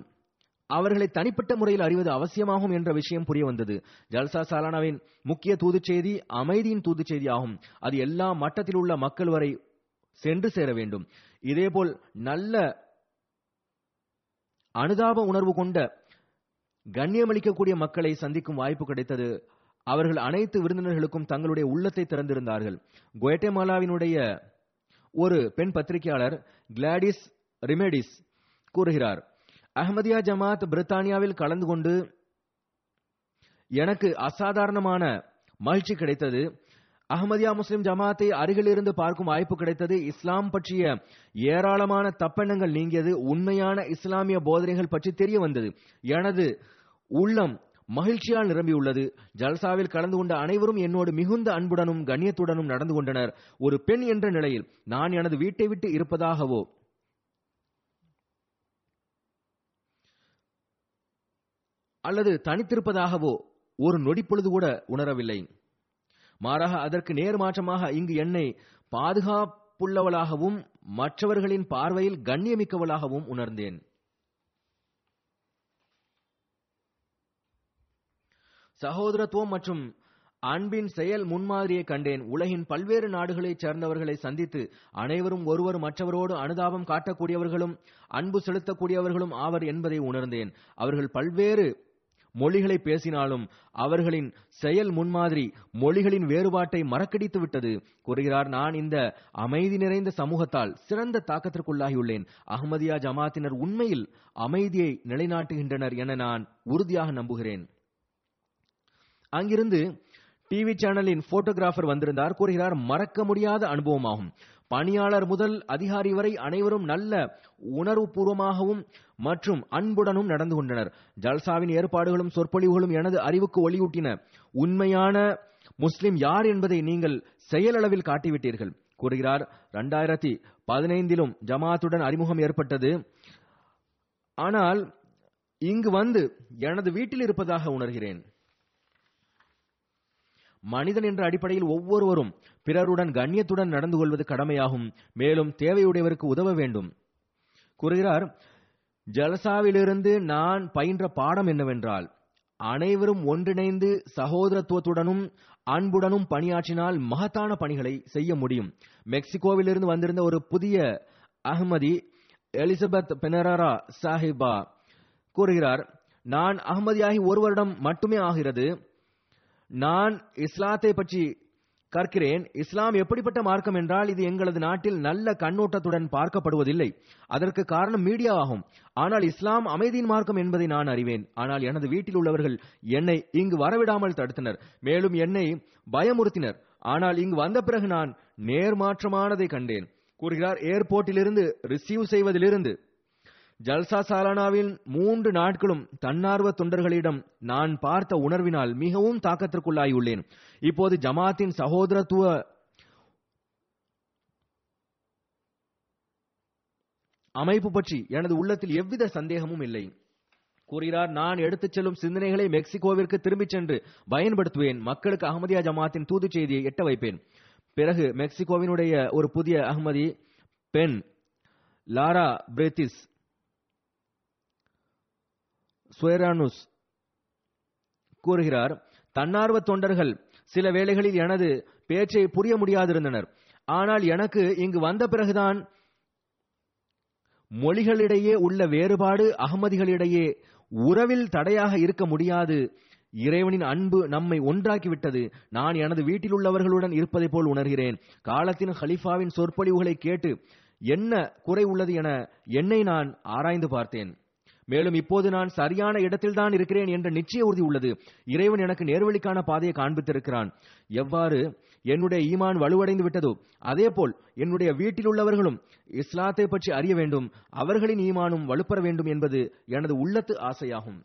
அவர்களை தனிப்பட்ட முறையில் அறிவது அவசியமாகும் என்ற விஷயம் புரிய வந்தது. ஜல்சா சாலானாவின் முக்கிய தூதுச் செய்தி அமைதியின் தூதுச் செய்தி ஆகும் அது எல்லா மட்டத்தில் உள்ள மக்கள் வரை சென்று சேர வேண்டும். இதேபோல் நல்ல அனுதாப உணர்வு கொண்ட கண்ணியமளிக்கக்கூடிய மக்களை சந்திக்கும் வாய்ப்பு கிடைத்தது அவர்கள் அனைத்து விருந்தினர்களுக்கும் தங்களுடைய உள்ளத்தை திறந்திருந்தார்கள். குவேட்டமாலாவினுடைய ஒரு பெண் பத்திரிகையாளர் கிளாடிஸ் ரிமெடிஸ் கூறுகிறார் அஹமதியா ஜமாத் பிரித்தானியாவில் கலந்து கொண்டு எனக்கு அசாதாரணமான மகிழ்ச்சி கிடைத்தது. அஹமதியா முஸ்லிம் ஜமாத்தை அருகிலிருந்து பார்க்கும் வாய்ப்பு கிடைத்தது. இஸ்லாம் பற்றிய ஏராளமான தப்பெண்ணங்கள் நீங்கியது. உண்மையான இஸ்லாமிய போதனைகள் பற்றி தெரிய வந்தது. எனது உள்ளம் மகிழ்ச்சியால் நிரம்பியுள்ளது. ஜல்சாவில் கலந்து கொண்ட அனைவரும் என்னோடு மிகுந்த அன்புடனும் கண்ணியத்துடனும் நடந்து கொண்டனர். ஒரு பெண் என்ற நிலையில் நான் எனது வீட்டை விட்டு இருப்பதாகவோ? அல்லது தனித்திருப்பதாகவோ? ஒரு நொடிப்பொழுது கூட உணரவில்லை. மாறாக அதற்கு நேர்மாற்றமாக இங்கு என்னை பாதுகாப்புள்ளவளாகவும் மற்றவர்களின் பார்வையில் கண்ணியமிக்கவளாகவும் உணர்ந்தேன். சகோதரத்துவம் மற்றும் அன்பின் செயல் முன்மாதிரியை கண்டேன். உலகின் பல்வேறு நாடுகளைச் சேர்ந்தவர்களை சந்தித்து அனைவரும் ஒருவர் மற்றவரோடு அனுதாபம் காட்டக்கூடியவர்களும் அன்பு செலுத்தக்கூடியவர்களும் ஆவர் என்பதை உணர்ந்தேன். அவர்கள் பல்வேறு மொழிகளை பேசினாலும் அவர்களின் செயல் முன்மாதிரி மொழிகளின் வேறுபாட்டை மறக்கடித்து விட்டது கூறுகிறார் நான் இந்த அமைதி நிறைந்த சமூகத்தால் சிறந்த தாக்கத்திற்குள்ளாகியுள்ளேன். அகமதியா ஜமாத்தினர் உண்மையில் அமைதியை நிலைநாட்டுகின்றனர் என நான் உறுதியாக நம்புகிறேன். அங்கிருந்து டிவி சேனலின் போட்டோகிராஃபர் வந்திருந்தார். கூறுகிறார் மறக்க முடியாத அனுபவமாகும். பணியாளர் முதல் அதிகாரி வரை அனைவரும் நல்ல உணர்வுபூர்வமாகவும் மற்றும் அன்புடனும் நடந்து கொண்டனர். ஜல்சாவின் ஏற்பாடுகளும் சொற்பொழிவுகளும் எனது அறிவுக்கு ஒளியூட்டின. உண்மையான முஸ்லிம் யார் என்பதை நீங்கள் செயலளவில் காட்டிவிட்டீர்கள். கூறுகிறார் இரண்டாயிரத்தி பதினைந்திலும் ஜமாத்துடன் அறிமுகம் ஏற்பட்டது. ஆனால் இங்கு வந்து எனது வீட்டில் இருப்பதாக உணர்கிறேன். மனிதன் என்ற அடிப்படையில் ஒவ்வொருவரும் பிறருடன் கண்ணியத்துடன் நடந்து கொள்வது கடமையாகும். மேலும் தேவையுடையவருக்கு உதவ வேண்டும். கூறுகிறார் ஜலசாவிலிருந்து நான் பயின்ற பாடம் என்னவென்றால் அனைவரும் ஒன்றிணைந்து சகோதரத்துவத்துடனும் அன்புடனும் பணியாற்றினால் மகத்தான பணிகளை செய்ய முடியும். மெக்சிகோவிலிருந்து வந்திருந்த ஒரு புதிய அஹ்மதி எலிசபெத் பெனரரா சாஹிபா கூறுகிறார் நான் அகமதியாகி ஒரு வருடம் மட்டுமே ஆகிறது. நான் இஸ்லாத்தை பற்றி கற்கிறேன். இஸ்லாம் எப்படிப்பட்ட மார்க்கம் என்றால் இது எங்களது நாட்டில் நல்ல கண்ணோட்டத்துடன் பார்க்கப்படுவதில்லை. அதற்கு காரணம் மீடியா ஆகும். ஆனால் இஸ்லாம் அமைதியின் மார்க்கம் என்பதை நான் அறிவேன். ஆனால் எனது வீட்டில் உள்ளவர்கள் என்னை இங்கு வரவிடாமல் தடுத்தனர். மேலும் என்னை பயமுறுத்தினர். ஆனால் இங்கு வந்த பிறகு நான் நேர்மாற்றமானதை கண்டேன். கூறுகிறார் ஏர்போர்ட்டிலிருந்து ரிசீவ் செய்வதிலிருந்து ஜல்சா சாலானாவின் மூன்று நாட்களும் தன்னார்வ தொண்டர்களிடம் நான் பார்த்த உணர்வினால் மிகவும் தாக்கத்திற்குள்ளாகியுள்ளேன். இப்போது ஜமாத்தின் சகோதரத்துவ அமைப்பு பற்றி எனது உள்ளத்தில் எவ்வித சந்தேகமும் இல்லை. கூறுகிறார் நான் எடுத்துச் செல்லும் சிந்தனைகளை மெக்சிகோவிற்கு திரும்பிச் சென்று பயன்படுத்துவேன். மக்களுக்கு அகமதியா ஜமாத்தின் தூது செய்தியை எட்ட வைப்பேன். பிறகு மெக்சிகோவினுடைய ஒரு புதிய அகமதி பெண் லாரா பிரேத்திஸ் சுயரானுஸ் கூறுகிறார் தன்னார்வ தொண்டர்கள் சில வேளைகளில் எனது பேச்சை புரிய முடியாதிருந்தனர். ஆனால் எனக்கு இங்கு வந்த பிறகுதான் மொழிகளிடையே உள்ள வேறுபாடு அகமதிகளிடையே உறவில் தடையாக இருக்க முடியாது. இறைவனின் அன்பு நம்மை ஒன்றாக்கிவிட்டது. நான் எனது வீட்டில் உள்ளவர்களுடன் இருப்பதை போல் உணர்கிறேன். காலத்தின் ஹலிஃபாவின் சொற்பொழிவுகளை கேட்டு என்ன குறை உள்ளது என என்னை நான் ஆராய்ந்து பார்த்தேன். மேலும் இப்போது நான் சரியான இடத்தில்தான் இருக்கிறேன் என்ற நிச்சய உறுதி உள்ளது. இறைவன் எனக்கு நேர்வழிக்கான பாதையை காண்பித்திருக்கிறான். எவ்வாறு? என்னுடைய ஈமான் வலுவடைந்து விட்டதோ அதே போல் என்னுடைய வீட்டில் உள்ளவர்களும் இஸ்லாத்தை பற்றி அறிய வேண்டும் அவர்களின் ஈமானும் வலுப்பெற வேண்டும் என்பது எனது உள்ளத்து ஆசையாகும்.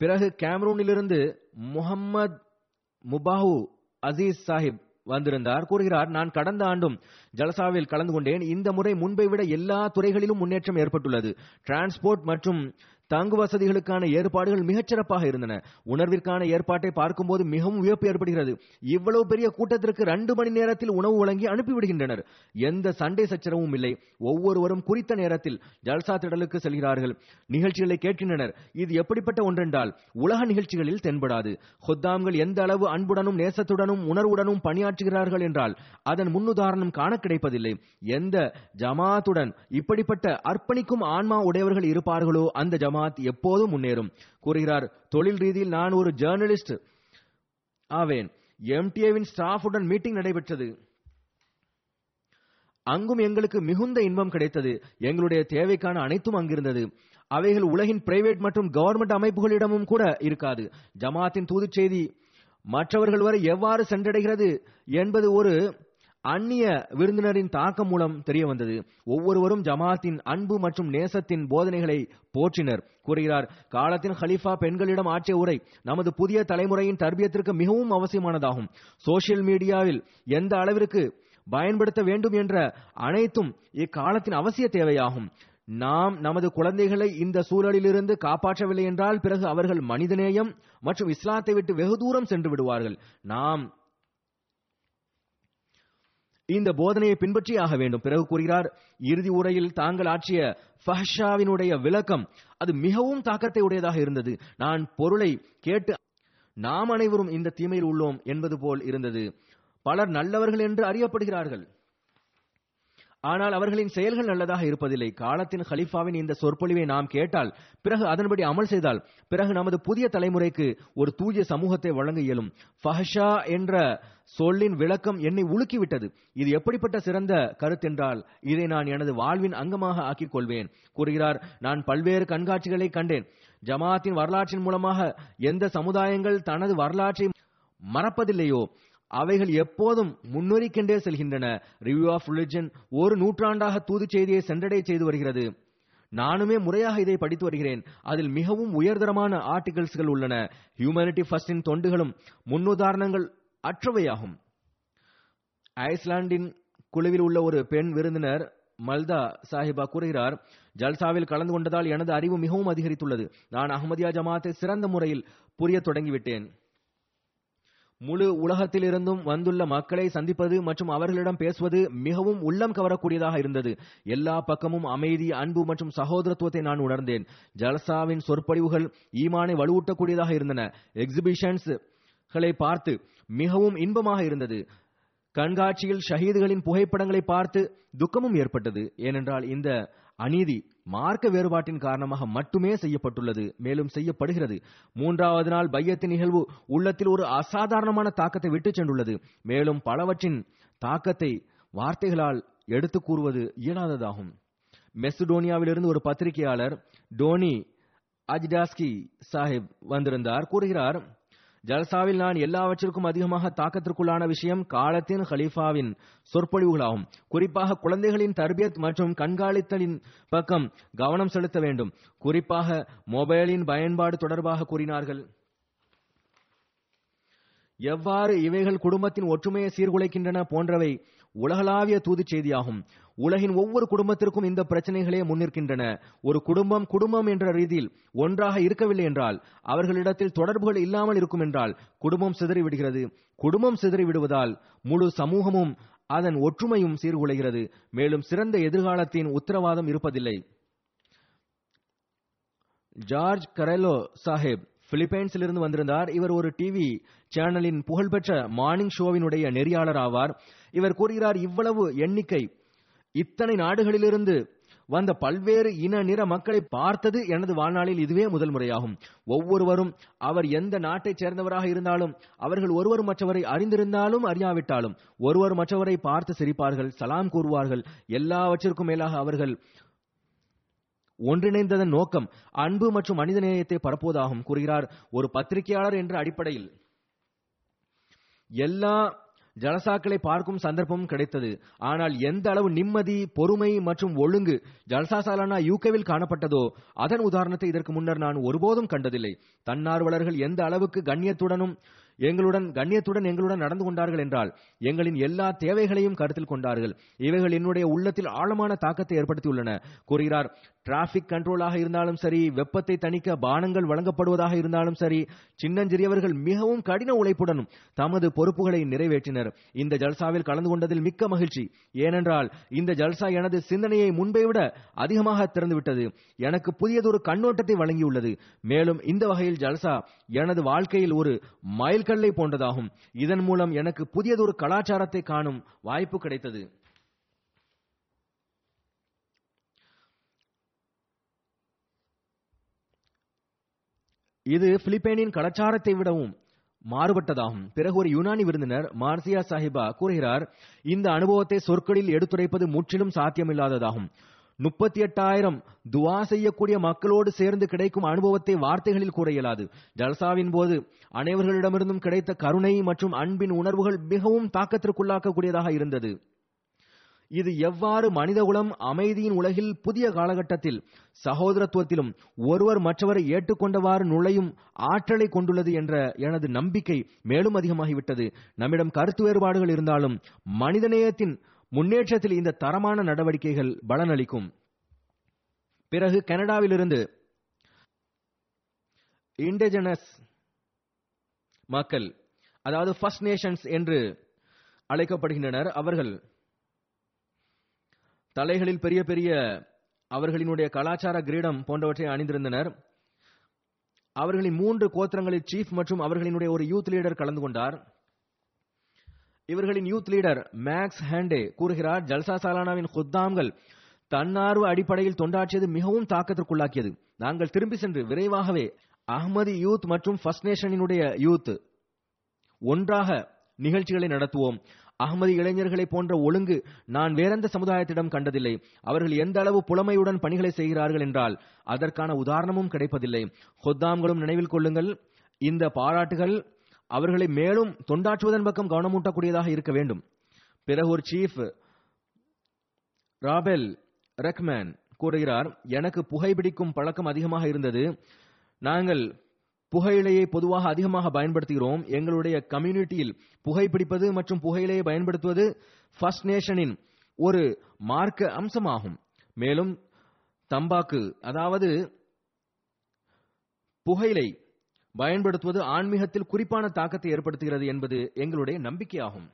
பிறகு கேமரூனிலிருந்து முகம்மது முபாஹு அசீஸ் சாஹிப் வந்திருந்தார் கூறுகிறார் நான் கடந்த ஆண்டும் ஜலசாவில் கலந்து கொண்டேன். இந்த முறை முன்பை விட எல்லா துறைகளிலும் முன்னேற்றம் ஏற்பட்டுள்ளது. டிரான்ஸ்போர்ட் மற்றும் தங்கு வசதிகளுக்கான ஏற்பாடுகள் மிகச்சிறப்பாக இருந்தன. உணர்விற்கான ஏற்பாட்டை பார்க்கும்போது மிகவும் வியப்பு ஏற்படுகிறது. இவ்வளவு பெரிய கூட்டத்திற்கு ரெண்டு மணி நேரத்தில் உணவு வழங்கி அனுப்பிவிடுகின்றனர். எந்த சண்டை சச்சரவும் இல்லை. ஒவ்வொருவரும் குறித்த நேரத்தில் ஜல்சா திடலுக்கு செல்கிறார்கள். நிகழ்ச்சிகளை கேட்கின்றனர். இது எப்படிப்பட்ட ஒன்றென்றால் உலக நிகழ்ச்சிகளில் தென்படாது. ஹொத்தாம்கள் எந்த அளவு அன்புடனும் நேசத்துடனும் உணர்வுடனும் பணியாற்றுகிறார்கள் என்றால் அதன் முன்னுதாரணம் காண கிடைப்பதில்லை. எந்த ஜமாத்துடன் இப்படிப்பட்ட அர்ப்பணிக்கும் ஆன்மா உடையவர்கள் இருப்பார்களோ அந்த ஜமாத் எப்போதும் முன்னேறும். கூறுகிறார் தொழில் ரீதியில் நான் ஒரு ஜேர்னலிஸ்ட் ஆவேன். எம்டிஏவின் ஸ்டாஃபுடன் மீட்டிங் நடைபெற்றது. அங்கும் எங்களுக்கு மிகுந்த இன்பம் கிடைத்தது. எங்களுடைய தேவைக்கான அனைத்தும் அங்கிருந்தது. அவைகள் உலகின் பிரைவேட் மற்றும் கவர்மெண்ட் அமைப்புகளிடமும் கூட இருக்காது. ஜமாத்தின் தூதுச் செய்தி மற்றவர்கள் வரை எவ்வாறு சென்றடைகிறது? என்பது ஒரு அந்நிய விருந்தினரின் தாக்கம் மூலம் தெரிய வந்தது ஒவ்வொருவரும் ஜமாத்தின் அன்பு மற்றும் நேசத்தின் போதனைகளை போற்றினர். கூறுகிறார் காலத்தின் ஹலீஃபா பெண்களிடம் ஆற்றிய உரை நமது புதிய தலைமுறையின் தர்பியத்திற்கு மிகவும் அவசியமானதாகும். சோசியல் மீடியாவில் எந்த அளவிற்கு பயன்படுத்த வேண்டும் என்ற அனைத்தும் இக்காலத்தின் அவசிய தேவையாகும். நாம் நமது குழந்தைகளை இந்த சூழலிலிருந்து காப்பாற்றவில்லை என்றால் பிறகு அவர்கள் மனிதநேயம் மற்றும் இஸ்லாத்தை விட்டு வெகு தூரம் சென்று விடுவார்கள். நாம் இந்த போதனையை பின்பற்றி ஆக வேண்டும். பிறகு கூறுகிறார் இறுதி உரையில் தாங்கள் ஆற்றிய ஃபஹ்ஷாவினுடைய விளக்கம் அது மிகவும் தாக்கத்தை உடையதாக இருந்தது. நான் பொருளை கேட்டு நாம் அனைவரும் இந்த தீமையில் உள்ளோம் என்பது போல் இருந்தது. பலர் நல்லவர்கள் என்று அறியப்படுகிறார்கள். ஆனால் அவர்களின் செயல்கள் நல்லதாக இருப்பதில்லை. காலத்தின் ஹலிஃபாவின் இந்த சொற்பொழிவை நாம் கேட்டால் பிறகு அதன்படி அமல் செய்தால் பிறகு நமது புதிய தலைமுறைக்கு ஒரு தூய சமூகத்தை வழங்க இயலும். ஃபஹஷா என்ற சொல்லின் விளக்கம் என்னை உலுக்கிவிட்டது. இது எப்படிப்பட்ட சிறந்த கருத்தென்றால் இதை நான் எனது வாழ்வின் அங்கமாக ஆக்கிக் கொள்வேன். கூறுகிறார் நான் பல்வேறு கண்காட்சிகளை கண்டேன். ஜமாத்தின் வரலாற்றின் மூலமாக எந்த சமுதாயங்கள் தனது வரலாற்றை மறப்பதில்லையோ அவைகள் எப்போதும் முன்னேறிக்கொண்டே செல்கின்றன. ரிவ்யூ ஆஃப் ரிலிஜன் ஒரு நூற்றாண்டாக தூது செய்தியை சென்றடை செய்து வருகிறது. நானுமே முறையாக இதை படித்து வருகிறேன். அதில் மிகவும் உயர்தரமான ஆர்டிகல்ஸ்கள் உள்ளன. ஹியூமனிட்டி ஃபர்ஸ்டின் தொண்டுகளும் முன்னுதாரணங்கள் அற்றவையாகும். ஐஸ்லாண்டின் குழுவில் உள்ள ஒரு பெண் விருந்தினர் மல்தா சாஹிபா கூறுகிறார் ஜல்சாவில் கலந்து கொண்டதால் எனது அறிவு மிகவும் அதிகரித்துள்ளது. நான் அகமதியா ஜமாத்தை சிறந்த முறையில் புரிய தொடங்கிவிட்டேன். முழு உலகத்திலிருந்தும் வந்துள்ள மக்களை சந்திப்பது மற்றும் அவர்களிடம் பேசுவது மிகவும் உள்ளம் கவரக்கூடியதாக இருந்தது. எல்லா பக்கமும் அமைதி அன்பு மற்றும் சகோதரத்துவத்தை நான் உணர்ந்தேன். ஜலசாவின் சொற்பொழிவுகள் ஈமானை வலுவூட்டக்கூடியதாக இருந்தன. எக்ஸிபிஷன்ஸ் களை பார்த்து மிகவும் இன்பமாக இருந்தது. கண்காட்சியில் ஷஹீதுகளின் புகைப்படங்களை பார்த்து துக்கமும் ஏற்பட்டது. ஏனென்றால் இந்த அநீதி மார்க்க வேறுபாட்டின் காரணமாக மட்டுமே செய்யப்பட்டுள்ளது மேலும் செய்யப்படுகிறது. மூன்றாவது நாள் பையத்தின் நிகழ்வு உள்ளத்தில் ஒரு அசாதாரணமான தாக்கத்தை விட்டுச் சென்றுள்ளது. மேலும் பலவற்றின் தாக்கத்தை வார்த்தைகளால் எடுத்து கூறுவது இயலாததாகும். மெசடோனியாவிலிருந்து ஒரு பத்திரிகையாளர் டோனி அஜிடாஸ்கி சாஹிப் வந்திருந்தார். கூறுகிறார் ஜல்சாவில் நான் எல்லாவற்றிற்கும் அதிகமாக தாக்கத்திற்குள்ளான விஷயம் காலத்தின் ஹலீஃபாவின் சொற்பொழிவுகளாகும். குறிப்பாக குழந்தைகளின் தர்பியத் மற்றும் கண்காணித்தலின் பக்கம் கவனம் செலுத்த வேண்டும். குறிப்பாக மொபைலின் பயன்பாடு தொடர்பாக கூறினார்கள். எவ்வாறு இவைகள் குடும்பத்தின் ஒற்றுமையை சீர்குலைக்கின்றன போன்றவை உலகளாவிய தூதுச் செய்தியாகும். உலகின் ஒவ்வொரு குடும்பத்திற்கும் இந்த பிரச்சனைகளே முன்னிற்கின்றன. ஒரு குடும்பம் குடும்பம் என்ற ரீதியில் ஒன்றாக இருக்கவில்லை என்றால் அவர்களிடத்தில் தொடர்புகள் இல்லாமல் இருக்கும் என்றால் குடும்பம் சிதறிவிடுகிறது. குடும்பம் சிதறிவிடுவதால் முழு சமூகமும் அதன் ஒற்றுமையும் சீர்குலைகிறது. மேலும் சிறந்த எதிர்காலத்தின் உத்தரவாதம் இருப்பதில்லை. ஜார்ஜ் கரெலோ சாஹிப் பிலிப்பைன்ஸிலிருந்து வந்திருந்தார். இவர் ஒரு டிவி சேனலின் புகழ்பெற்ற மார்னிங் ஷோவினுடைய நெறியாளர் ஆவார். இவர் கூறுகிறார் இவ்வளவு எண்ணிக்கை இத்தனை நாடுகளிலிருந்து வந்த பல்வேறு இன நிற மக்களை பார்த்தது எனது வாழ்நாளில் இதுவே முதல் முறையாகும். ஒவ்வொருவரும் அவர் எந்த நாட்டைச் சேர்ந்தவராக இருந்தாலும் அவர்கள் ஒருவர் மற்றவரை அறிந்திருந்தாலும் அறியாவிட்டாலும் ஒருவர் மற்றவரை பார்த்து சிரிப்பார்கள் சலாம் கூறுவார்கள். எல்லாவற்றிற்கும் மேலாக அவர்கள் ஒன்றிணைந்ததன் நோக்கம் அன்பு மற்றும் மனிதநேயத்தை பரப்புவதாகும் கூறுகிறார். ஒரு பத்திரிகையாளர் என்ற அடிப்படையில் எல்லா ஜலசாக்களை பார்க்கும் சந்தர்ப்பமும் கிடைத்தது. ஆனால் எந்த அளவு நிம்மதி பொறுமை மற்றும் ஒழுங்கு ஜல்சா சாலானா யூகேவில் காணப்பட்டதோ அதன் உதாரணத்தை இதற்கு முன்னர் நான் ஒருபோதும் கண்டதில்லை. தன்னார்வலர்கள் எந்த அளவுக்கு கண்ணியத்துடனும் எங்களுடன் கண்ணியத்துடன் எங்களுடன் நடந்து கொண்டார்கள் என்றால் எங்களின் எல்லா தேவைகளையும் கருத்தில் கொண்டார்கள். இவைகள் என்னுடைய உள்ளத்தில் ஆழமான தாக்கத்தை ஏற்படுத்தியுள்ளன. கூறுகிறார் டிராபிக் கண்ட்ரோலாக இருந்தாலும் சரி வெப்பத்தை தணிக்க பானங்கள் வழங்கப்படுவதாக இருந்தாலும் சரி சின்னஞ்சிறியவர்கள் மிகவும் கடின உழைப்புடனும் தமது பொறுப்புகளை நிறைவேற்றினர். இந்த ஜல்சாவில் கலந்து கொண்டதில் மிக்க மகிழ்ச்சி. ஏனென்றால் இந்த ஜல்சா எனது சிந்தனையை முன்பை விட அதிகமாக திறந்துவிட்டது. எனக்கு புதியதொரு கண்ணோட்டத்தை வழங்கியுள்ளது. மேலும் இந்த வகையில் ஜல்சா எனது வாழ்க்கையில் ஒரு மைல்கல்லை போன்றதாகும். இதன் மூலம் எனக்கு புதியதொரு கலாச்சாரத்தை காணும் வாய்ப்பு கிடைத்தது. இது பிலிப்பைனின் கலாச்சாரத்தை விடவும் மாறுபட்டதாகும். பிறகு ஒரு யுனானி விருந்தினர் மார்சியா சாஹிபா கூறுகிறார் இந்த அனுபவத்தை சொற்களில் எடுத்துரைப்பது முற்றிலும் சாத்தியமில்லாததாகும். முப்பத்தி எட்டாயிரம் துவா செய்யக்கூடிய மக்களோடு சேர்ந்து கிடைக்கும் அனுபவத்தை வார்த்தைகளில் கூற இயலாது. ஜல்சாவின் போது அனைவர்களிடமிருந்தும் கிடைத்த கருணை மற்றும் அன்பின் உணர்வுகள் மிகவும் தாக்கத்திற்குள்ளாக்கக்கூடியதாக இருந்தது. இது எவ்வாறு மனிதகுலம் அமைதியின் உலகில் புதிய காலகட்டத்தில் சகோதரத்துவத்திலும் ஒருவர் மற்றவரை ஏற்றுக்கொண்டவாறு நுழையும் ஆற்றலை கொண்டுள்ளது என்ற எனது நம்பிக்கை மேலும் அதிகமாகிவிட்டது. நம்மிடம் கருத்து வேறுபாடுகள் இருந்தாலும் மனிதநேயத்தின் முன்னேற்றத்தில் இந்த தரமான நடவடிக்கைகள் பலனளிக்கும். பிறகு கனடாவிலிருந்து இண்டிஜனஸ் மக்கள் அதாவது ஃபர்ஸ்ட் நேஷன்ஸ் என்று அழைக்கப்படுகின்றனர். அவர்கள் தலைகளில் பெரிய பெரிய அவர்களினுடைய கலாச்சார கிரீடம் போன்றவற்றை அணிந்திருந்தனர். அவர்களின் மூன்று கோத்திரங்களில் சீஃப் மற்றும் அவர்களினுடைய ஒரு யூத் லீடர் கலந்து கொண்டார். இவர்களின் யூத் லீடர் மேக்ஸ் ஹேண்டே கூறுகிறார் ஜல்சா சாலானாவின் குத்தாம்கள் தன்னார்வ அடிப்படையில் தொண்டாற்றியது மிகவும் தாக்கத்திற்குள்ளாக்கியது. நாங்கள் திரும்பி சென்று விரைவாகவே அஹ்மதி யூத் மற்றும் ஃபர்ஸ்ட் நேஷனினுடைய யூத் ஒன்றாக நிகழ்ச்சிகளை நடத்துவோம். அகமதி இளைஞர்களை போன்ற ஒழுங்கு நான் வேறெந்த சமுதாயத்திடம் கண்டதில்லை. அவர்கள் எந்த அளவு புலமையுடன் பணிகளை செய்கிறார்கள் என்றால் அதற்கான உதாரணமும் கிடைப்பதில்லை. ஹொத்தாம்களும் நினைவில் கொள்ளுங்கள். இந்த பாராட்டுகள் அவர்களை மேலும் தொண்டாற்றுவதன் பக்கம் கவனமூட்டக்கூடியதாக இருக்க வேண்டும். பிறகு ஒரு சீஃப் ராபெல் ரெக்மேன் கூறுகிறார் எனக்கு புகைப்பிடிக்கும் பழக்கம் அதிகமாக இருந்தது. நாங்கள் புகையிலையை பொதுவாக அதிகமாக பயன்படுத்துகிறோம். எங்களுடைய கம்யூனிட்டியில் புகைப்பிடிப்பது மற்றும் புகையிலையை பயன்படுத்துவது ஃபர்ஸ்ட் நேஷனின் ஒரு மார்க்க அம்சமாகும். மேலும் தம்பாக்கு அதாவது புகையிலை பயன்படுத்துவது ஆன்மீகத்தில் குறிப்பான தாக்கத்தை ஏற்படுத்துகிறது என்பது எங்களுடைய நம்பிக்கையாகும்.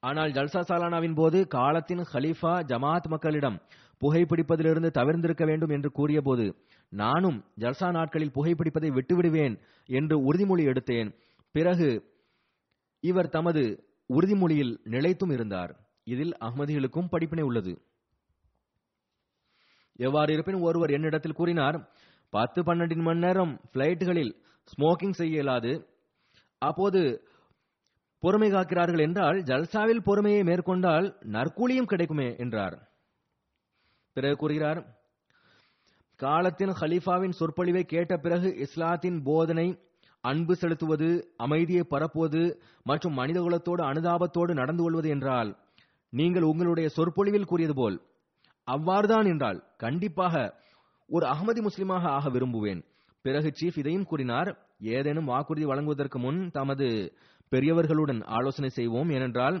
ஆனால் ஜல்சா சாலானாவின் போது காலத்தின் ஹலீஃபா ஜமாத் மக்களிடம் புகைப்பிடிப்பதிலிருந்து தவிர்ந்திருக்க வேண்டும் என்று கூறியபோது நானும் ஜல்சா நாட்களில் புகைப்பிடிப்பதை விட்டுவிடுவேன் என்று உறுதிமொழி எடுத்தேன். பிறகு இவர் தமது உறுதிமொழியில் நிலைத்தும் இருந்தார். இதில் அகமதிகளுக்கும் படிப்பினை உள்ளது. எவ்வாறு இருப்பினும் ஒருவர் என்னிடத்தில் கூறினார் பத்து பன்னெண்டின் மணி நேரம் பிளைட்டுகளில் ஸ்மோக்கிங் செய்ய இயலாது. அப்போது பொறுமை காக்கிறார்கள் என்றால் ஜல்சாவில் பொறுமையை மேற்கொண்டால் நற்கூலியும் கிடைக்குமே என்றார். பிறகு கூறுகிறார் காலத்தின் ஹலீஃபாவின் சொற்பொழிவை கேட்ட பிறகு இஸ்லாத்தின் போதனை அன்பு செலுத்துவது அமைதியை பரப்புவது மற்றும் மனிதகுலத்தோடு அனுதாபத்தோடு நடந்து கொள்வது என்றால் நீங்கள் உங்களுடைய சொற்பொழிவில் கூறியது போல் அவ்வாறுதான் என்றால் கண்டிப்பாக ஒரு அகமதி முஸ்லிமாக ஆக விரும்புவேன். பிறகு சீஃப் இதையும் கூறினார் ஏதேனும் வாக்குறுதி வழங்குவதற்கு முன் தமது பெரியவர்களுடன் ஆலோசனை செய்வோம் ஏனென்றால்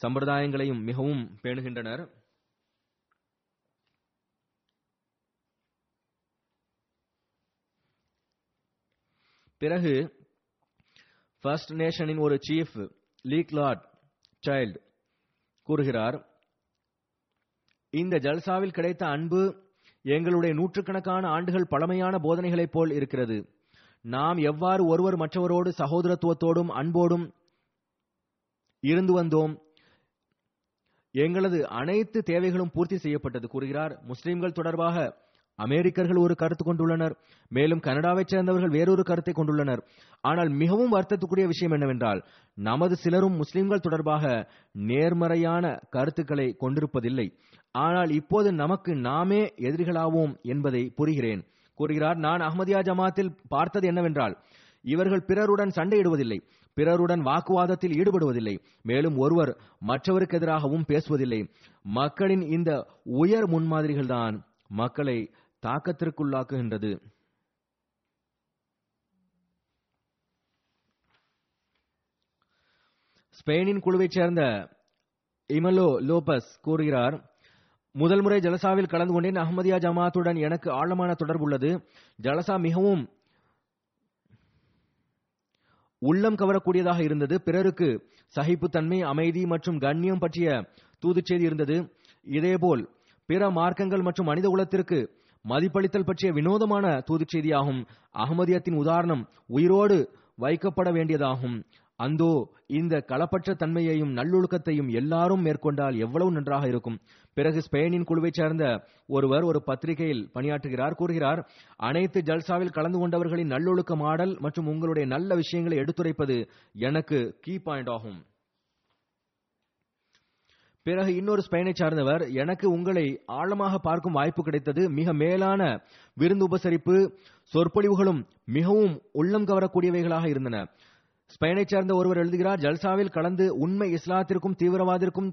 சம்பிரதாயங்களையும் மிகவும் பேணுகின்றனர். பிறகு ஃபர்ஸ்ட் நேஷனின் ஒரு சீஃப் லீக் லார்ட் சைல்டு கூறுகிறார் இந்த ஜல்சாவில் கிடைத்த அன்பு எங்களுடைய நூற்றுக்கணக்கான ஆண்டுகள் பழமையான போதனைகளைப் போல் இருக்கிறது. நாம் எவ்வாறு ஒருவர் மற்றவரோடு சகோதரத்துவத்தோடும் அன்போடும் இருந்து வந்தோம்? எங்களது அனைத்து தேவைகளும் பூர்த்தி செய்யப்பட்டது கூறுகிறார். முஸ்லிம்கள் தொடர்பாக அமெரிக்கர்கள் ஒரு கருத்து கொண்டுள்ளனர். மேலும் கனடாவைச் சேர்ந்தவர்கள் வேறொரு கருத்தை கொண்டுள்ளனர். ஆனால் மிகவும் வருத்தத்துக்குரிய விஷயம் என்னவென்றால் நமது சிலரும் முஸ்லிம்கள் தொடர்பாக நேர்மறையான கருத்துக்களை கொண்டிருப்பதில்லை. ஆனால் இப்போது நமக்கு நாமே எதிரிகளாவோம் என்பதை புரிகிறேன். கூறுகிறார் நான் அஹ்மதியா ஜமாத்தில் பார்த்தது என்னவென்றால் இவர்கள் பிறருடன் சண்டையிடுவதில்லை. பிறருடன் வாக்குவாதத்தில் ஈடுபடுவதில்லை. மேலும் ஒருவர் மற்றவருக்கு எதிராகவும் பேசுவதில்லை. மக்களின் இந்த உயர் முன்மாதிரிகள்தான் மக்களை தாக்கத்திற்குள்ளாக்குகின்றது. ஸ்பெயினின் குழுவைச் சேர்ந்த இமலோ லோபஸ் கூறுகிறார் முதல் முறை ஜலசாவில் கலந்து கொண்டேன். அகமதியா ஜமாத்துடன் எனக்கு ஆழமான தொடர்பு உள்ளது. ஜலசா மிகவும் உள்ளம் கவரக்கூடியதாக இருந்தது. பிறருக்கு சகிப்புத்தன்மை அமைதி மற்றும் கண்ணியம் பற்றிய தூதுச் செய்தி இருந்தது. இதேபோல் பிற மார்க்கங்கள் மற்றும் மனித குலத்திற்கு மதிப்பளித்தல் பற்றிய வினோதமான தூதுச் செய்தியாகும். அகமதியத்தின் உதாரணம் உயிரோடு வைக்கப்பட வேண்டியதாகும். அந்தோ இந்த களப்பற்ற தன்மையையும் நல்லொழுக்கத்தையும் எல்லாரும் மேற்கொண்டால் எவ்வளவு நன்றாக இருக்கும். பிறகு ஸ்பெயினின் குழுவைச் சேர்ந்த ஒருவர் ஒரு பத்திரிகையில் பணியாற்றுகிறார் கூறுகிறார் அனைத்து ஜல்சாவில் கலந்து கொண்டவர்களின் நல்லொழுக்க மாடல் மற்றும் உங்களுடைய நல்ல விஷயங்களை எடுத்துரைப்பது எனக்கு கீ பாயிண்ட் ஆகும் பிறகு இன்னொரு ஸ்பெயினை சார்ந்தவர் எனக்கு உங்களை ஆழமாக பார்க்கும் வாய்ப்பு கிடைத்தது. மிக மேலான விருந்து உபசரிப்பு சொற்பொழிவுகளும் மிகவும் உள்ளம் கவரக்கூடியவைகளாக இருந்தன. ஸ்பெயினை சேர்ந்த ஒருவர் எழுதுகிறார் ஜல்சாவில் கலந்து உண்மை இஸ்லாத்திற்கும் தீவிரவாதிற்கும்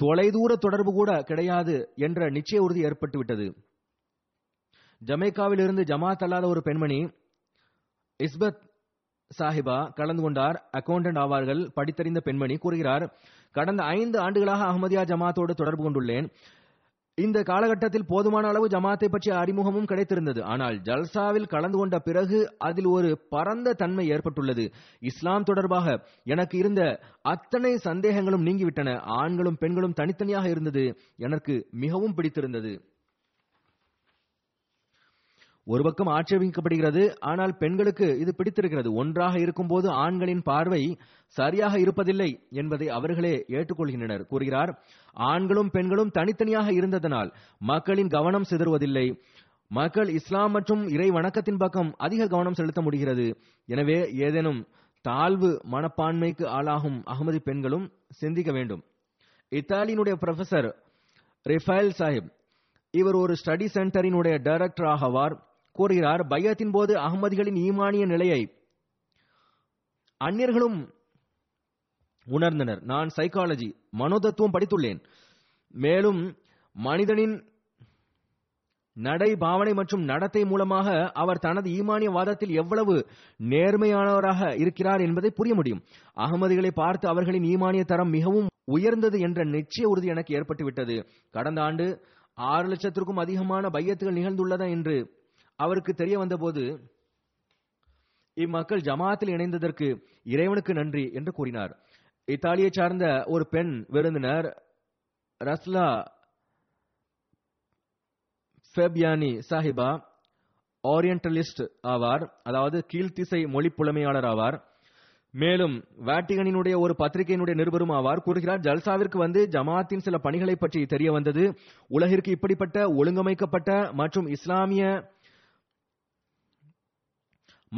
தொலைதூர தொடர்பு கூட கிடையாது என்ற நிச்சய உறுதி ஏற்பட்டுவிட்டது. ஜமைக்காவில் இருந்து ஜமாத் அல்லாத ஒரு பெண்மணி இஸ்பத் சாஹிபா கலந்து கொண்டார். அக்கௌண்டன்ட் ஆவார்கள் படித்தறிந்த பெண்மணி கூறுகிறார் கடந்த ஐந்து ஆண்டுகளாக அகமதியா ஜமாத்தோடு தொடர்பு கொண்டுள்ளேன். இந்த காலகட்டத்தில் போதுமான அளவு ஜமாத்தை பற்றிய அறிமுகமும் கிடைத்திருந்தது. ஆனால் ஜல்சாவில் கலந்து கொண்ட பிறகு அதில் ஒரு பரந்த தன்மை ஏற்பட்டுள்ளது. இஸ்லாம் தொடர்பாக எனக்கு இருந்த அத்தனை சந்தேகங்களும் நீங்கிவிட்டன. ஆண்களும் பெண்களும் தனித்தனியாக இருந்தது எனக்கு மிகவும் பிடித்திருந்தது. ஒரு பக்கம் ஆட்சேபிக்கப்படுகிறது ஆனால் பெண்களுக்கு இது பிடித்திருக்கிறது. ஒன்றாக இருக்கும்போது ஆண்களின் பார்வை சரியாக இருப்பதில்லை என்பதை அவர்களே ஏற்றுக்கொள்கின்றனர். கூறுகிறார் ஆண்களும் பெண்களும் தனித்தனியாக இருந்ததனால் மக்களின் கவனம் சிதறுவதில்லை. மக்கள் இஸ்லாம் மற்றும் இறை வணக்கத்தின் பக்கம் அதிக கவனம் செலுத்த முடிகிறது. எனவே ஏதேனும் தாழ்வு மனப்பான்மைக்கு ஆளாகும் அகமதி பெண்களும் சிந்திக்க வேண்டும். இத்தாலியினுடைய ப்ரொஃபசர் ரிஃபேல் சாஹிப் இவர் ஒரு ஸ்டடி சென்டரினுடைய டைரக்டர் ஆகவார் கூறுகிறார் பையத்தின் போது அகமதிகளின் ஈமானிய நிலையை அந்நியர்களும் உணர்ந்தனர். நான் சைக்காலஜி மனோதத்துவம் படித்துள்ளேன். மேலும் மனிதனின் நடை பாவனை மற்றும் நடத்தை மூலமாக அவர் தனது ஈமானிய வாதத்தில் எவ்வளவு நேர்மையானவராக இருக்கிறார் என்பதை புரிய முடியும். அகமதிகளை பார்த்து அவர்களின் ஈமானிய தரம் மிகவும் உயர்ந்தது என்ற நிச்சய உறுதி எனக்கு ஏற்பட்டுவிட்டது. கடந்த ஆண்டு ஆறு லட்சத்திற்கும் அதிகமான பையத்துகள் நிகழ்ந்துள்ளதா என்று அவருக்கு தெரிய வந்தபோது இம்மக்கள் ஜமாத்தில் இணைந்ததற்கு இறைவனுக்கு நன்றி என்று கூறினார். இத்தாலியை சார்ந்த ஒரு பெண் விருந்தினர் ரஸ்லா ஃபெபியானி சாஹிபா ஓரியன்டலிஸ்ட் ஆவார் அதாவது கீழ்த்திசை மொழி புலமையாளர் ஆவார். மேலும் வேட்டிகனினுடைய ஒரு பத்திரிகையினுடைய நிருபரும் ஆவார். கூறுகிறார் ஜல்சாவிற்கு வந்து ஜமாத்தின் சில பணிகளை பற்றி தெரிய வந்தது. உலகிற்கு இப்படிப்பட்ட ஒழுங்கமைக்கப்பட்ட மற்றும் இஸ்லாமிய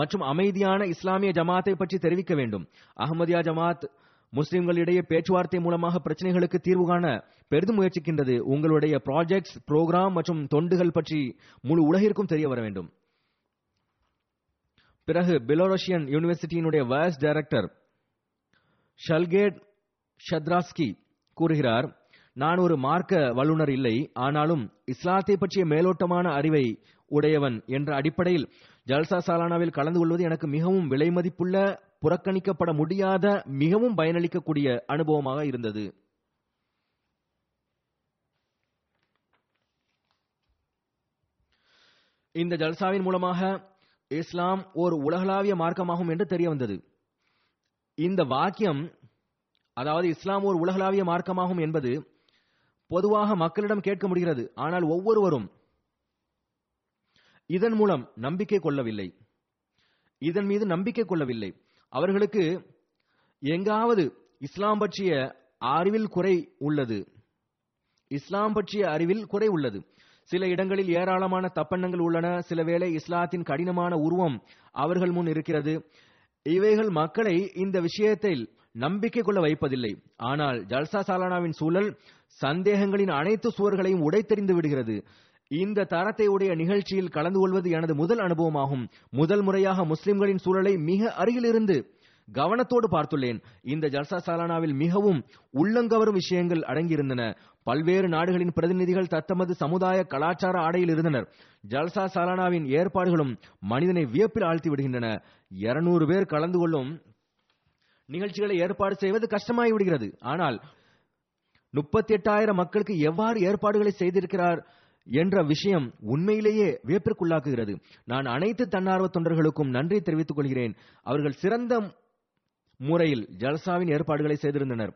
மற்றும் அமைதியான இஸ்லாமிய ஜமாத்தை பற்றி தெரிவிக்க வேண்டும். அகமதியா ஜமாத் முஸ்லிம்களிடையே பேச்சுவார்த்தை மூலமாக பிரச்சனைகளுக்கு தீர்வு காண பெரிதும் முயற்சிக்கின்றது. உங்களுடைய ப்ராஜெக்ட்ஸ் புரோகிராம் மற்றும் தொண்டுகள் பற்றி முழு உலகிற்கும் தெரிய வர வேண்டும். பிறகு பெலோரஷியன் யூனிவர்சிட்டியினுடைய வைஸ் டைரக்டர் ஷல்கேட் ஷத்ராஸ்கி கூறுகிறார் நான் ஒரு மார்க்க வல்லுநர் இல்லை. ஆனாலும் இஸ்லாத்தை பற்றிய மேலோட்டமான அறிவை உடையவன் என்ற அடிப்படையில் ஜல்சா சாலானாவில் கலந்து கொள்வது எனக்கு மிகவும் விலைமதிப்புள்ள புறக்கணிக்கப்பட முடியாத மிகவும் பயனளிக்கக்கூடிய அனுபவமாக இருந்தது. இந்த ஜல்சாவின் மூலமாக இஸ்லாம் ஒரு உலகளாவிய மார்க்கமாகும் என்று தெரிய வந்தது. இந்த வாக்கியம் அதாவது இஸ்லாம் ஒரு உலகளாவிய மார்க்கமாகும் என்பது பொதுவாக மக்களிடம் கேட்க முடிகிறது. ஆனால் ஒவ்வொருவரும் இதன் மூலம் நம்பிக்கை கொள்ளவில்லை. இதன் மீது நம்பிக்கை கொள்ளவில்லை. அவர்களுக்கு எங்காவது இஸ்லாம் பற்றிய அறிவில் குறை உள்ளது. இஸ்லாம் பற்றிய அறிவில் குறை உள்ளது. சில இடங்களில் ஏராளமான தப்பெண்ணங்கள் உள்ளன. சில வேளை இஸ்லாத்தின் கடினமான உருவம் அவர்கள் முன் இருக்கிறது. இவைகள் மக்களை இந்த விஷயத்தில் நம்பிக்கை கொள்ள வைப்பதில்லை. ஆனால் ஜல்சா சாலானாவின் சூழல் சந்தேகங்களின் அனைத்து சுவர்களையும் உடைத்தெறிந்து விடுகிறது. இந்த தரத்தை உடைய நிகழ்ச்சியில் கலந்து கொள்வது எனது முதல் அனுபவமாகும். முதல் முறையாக முஸ்லிம்களின் சூழலை மிக அருகிலிருந்து கவனத்தோடு பார்த்துள்ளேன். இந்த ஜல்சா சாலானாவில் மிகவும் உள்ளங்கவரும் விஷயங்கள் அடங்கியிருந்தன. பல்வேறு நாடுகளின் பிரதிநிதிகள் தத்தமது சமுதாய கலாச்சார ஆடையில் இருந்தனர். ஜல்சா சாலானாவின் ஏற்பாடுகளும் மனிதனை வியப்பில் ஆழ்த்தி விடுகின்றன. இருநூறு பேர் கலந்து கொள்ளும் நிகழ்ச்சிகளை ஏற்பாடு செய்வது கஷ்டமாகி விடுகிறது. ஆனால் முப்பத்தி எட்டாயிரம் மக்களுக்கு எவ்வாறு ஏற்பாடுகளை செய்திருக்கிறார் என்ற விஷயம் உண்மையிலேயே வியப்பிற்குள்ளாக்குகிறது. நான் அனைத்து தன்னார்வ தொண்டர்களுக்கும் நன்றி தெரிவித்துக் கொள்கிறேன். அவர்கள் சிறந்த முறையில் ஜல்சாவின் ஏற்பாடுகளை செய்திருந்தனர்.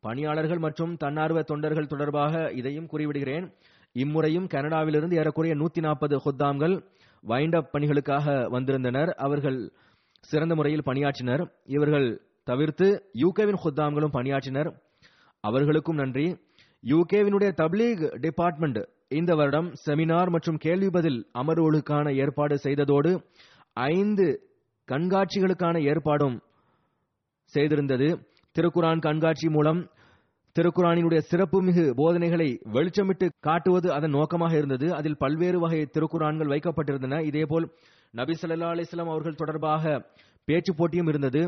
பணியாளர்கள் மற்றும் தன்னார்வ தொண்டர்கள் தொடர்பாக இதையும் கூறிவிடுகிறேன். இம்முறையும் கனடாவிலிருந்து ஏறக்குறைய நூத்தி நாற்பது ஹொத்தாம்கள் வைண்டப் பணிகளுக்காக வந்திருந்தனர். அவர்கள் சிறந்த முறையில் பணியாற்றினர். இவர்கள் தவிர்த்து யூகேவின் ஹொத்தாம்களும் பணியாற்றினர். அவர்களுக்கும் நன்றி. யூகேவினுடைய தப்லீக் டிபார்ட்மெண்ட் இந்த வருடம் செமினார் மற்றும் கேள்வி பதில் அமர்வுகளுக்கான ஏற்பாடு செய்ததோடு ஐந்து கண்காட்சிகளுக்கான ஏற்பாடும் செய்திருந்தது. திருக்குரான் கண்காட்சி மூலம் திருக்குறானினுடைய சிறப்புமிகு போதனைகளை வெளிச்சமிட்டு காட்டுவது அதன் நோக்கமாக இருந்தது. அதில் பல்வேறு வகை திருக்குரான்கள் வைக்கப்பட்டிருந்தன. இதேபோல் நபி சல்லா அலிஸ்லாம் அவர்கள் தொடர்பாக பேச்சு போட்டியும் இருந்தது.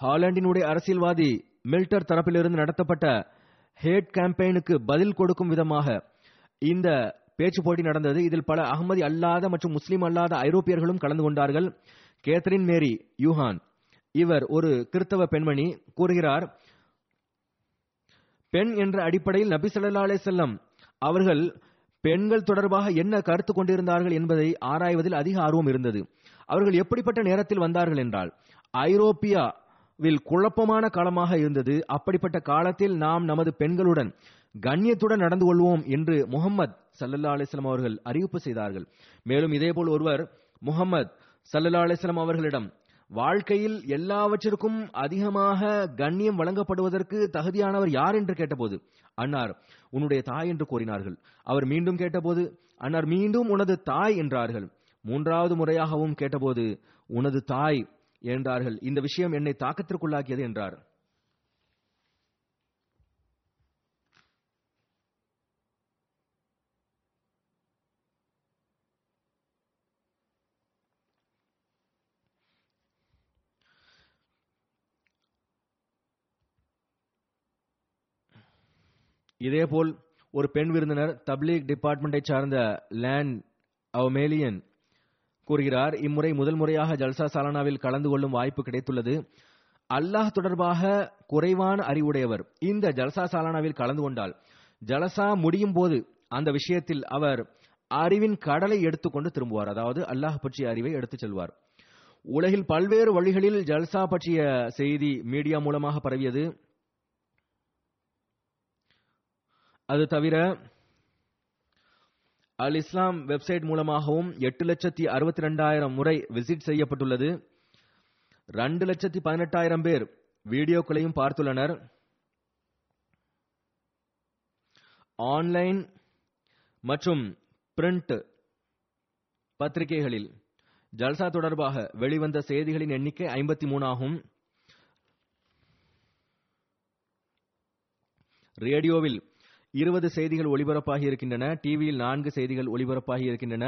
ஹாலண்டினுடைய அரசியல்வாதி மில்டர் தரப்பிலிருந்து நடத்தப்பட்ட ஹேட் கேம்பெயினுக்கு பதில் கொடுக்கும் விதமாக இந்த பேச்சு போட்டி நடந்தது. இதில் பல அகமதி அல்லாத மற்றும் முஸ்லீம் அல்லாத ஐரோப்பியர்களும் கலந்து கொண்டார்கள். Catherine Mary Yuhan. இவர் ஒரு கிறிஸ்தவ பெண்மணி கூறுகிறார் பெண் என்ற அடிப்படையில் நபி சல்லா செல்லம் அவர்கள் பெண்கள் தொடர்பாக என்ன கருத்து கொண்டிருந்தார்கள் என்பதை ஆராய்வதில் அதிக ஆர்வம் இருந்தது. அவர்கள் எப்படிப்பட்ட நேரத்தில் வந்தார்கள் என்றால் ஐரோப்பியா வில் குழப்பமான காலமாக இருந்தது. அப்படிப்பட்ட காலத்தில் நாம் நமது பெண்களுடன் கண்ணியத்துடன் நடந்து கொள்வோம் என்று முகம்மது சல்லல்லா அலிஸ்லாம் அவர்கள் அறிவிப்பு செய்தார்கள். மேலும் இதேபோல் ஒருவர் முகம்மது சல்லல்லா அலிஸ்லாம் அவர்களிடம் வாழ்க்கையில் எல்லாவற்றிற்கும் அதிகமாக கண்ணியம் வழங்கப்படுவதற்கு தகுதியானவர் யார்? என்று கேட்டபோது அன்னார் உன்னுடைய தாய் என்று கூறினார்கள். அவர் மீண்டும் கேட்டபோது அன்னார் மீண்டும் உனது தாய் என்றார்கள். மூன்றாவது முறையாகவும் கேட்டபோது உனது தாய் என்றார்கள் இந்த விஷயம் என்னை தாக்கத்திற்குள்ளாக்கியது என்றார். இதேபோல் ஒரு பெண் விருந்தினர் தப்லீக் டிபார்ட்மெண்டை சார்ந்த லேன் அவமேலியன் கூறுகிறார் இம்முறை முதல் முறையாக ஜல்சா சாலானாவில் கலந்து கொள்ளும் வாய்ப்பு கிடைத்துள்ளது. அல்லாஹ் தொடர்பாக குறைவான அறிவுடையவர் இந்த ஜல்சா சாலானாவில் கலந்து கொண்டால் ஜலசா முடியும் போது அந்த விஷயத்தில் அவர் அறிவின் கடலை எடுத்துக்கொண்டு திரும்புவார். அதாவது அல்லாஹ் பற்றிய அறிவை எடுத்துச் செல்வார். உலகில் பல்வேறு வழிகளில் ஜல்சா பற்றிய செய்தி மீடியா மூலமாக பரவியது. அது தவிர அல் இஸ்லாம் வெப்சைட் மூலமாகவும் எட்டு லட்சத்தி அறுபத்தி ரெண்டாயிரம் முறை விசிட் செய்யப்பட்டுள்ளது. ரெண்டு லட்சத்தி பதினெட்டாயிரம் பேர் வீடியோக்களையும் பார்த்துள்ளனர். ஆன்லைன் மற்றும் பிரிண்ட் பத்திரிகைகளில் ஜல்சா தொடர்பாக வெளிவந்த செய்திகளின் எண்ணிக்கை ஐம்பத்தி மூணு ஆகும். ரேடியோவில் இருபது செய்திகள் ஒளிபரப்பாகி இருக்கின்றன. டிவியில் நான்கு செய்திகள் ஒளிபரப்பாகி இருக்கின்றன.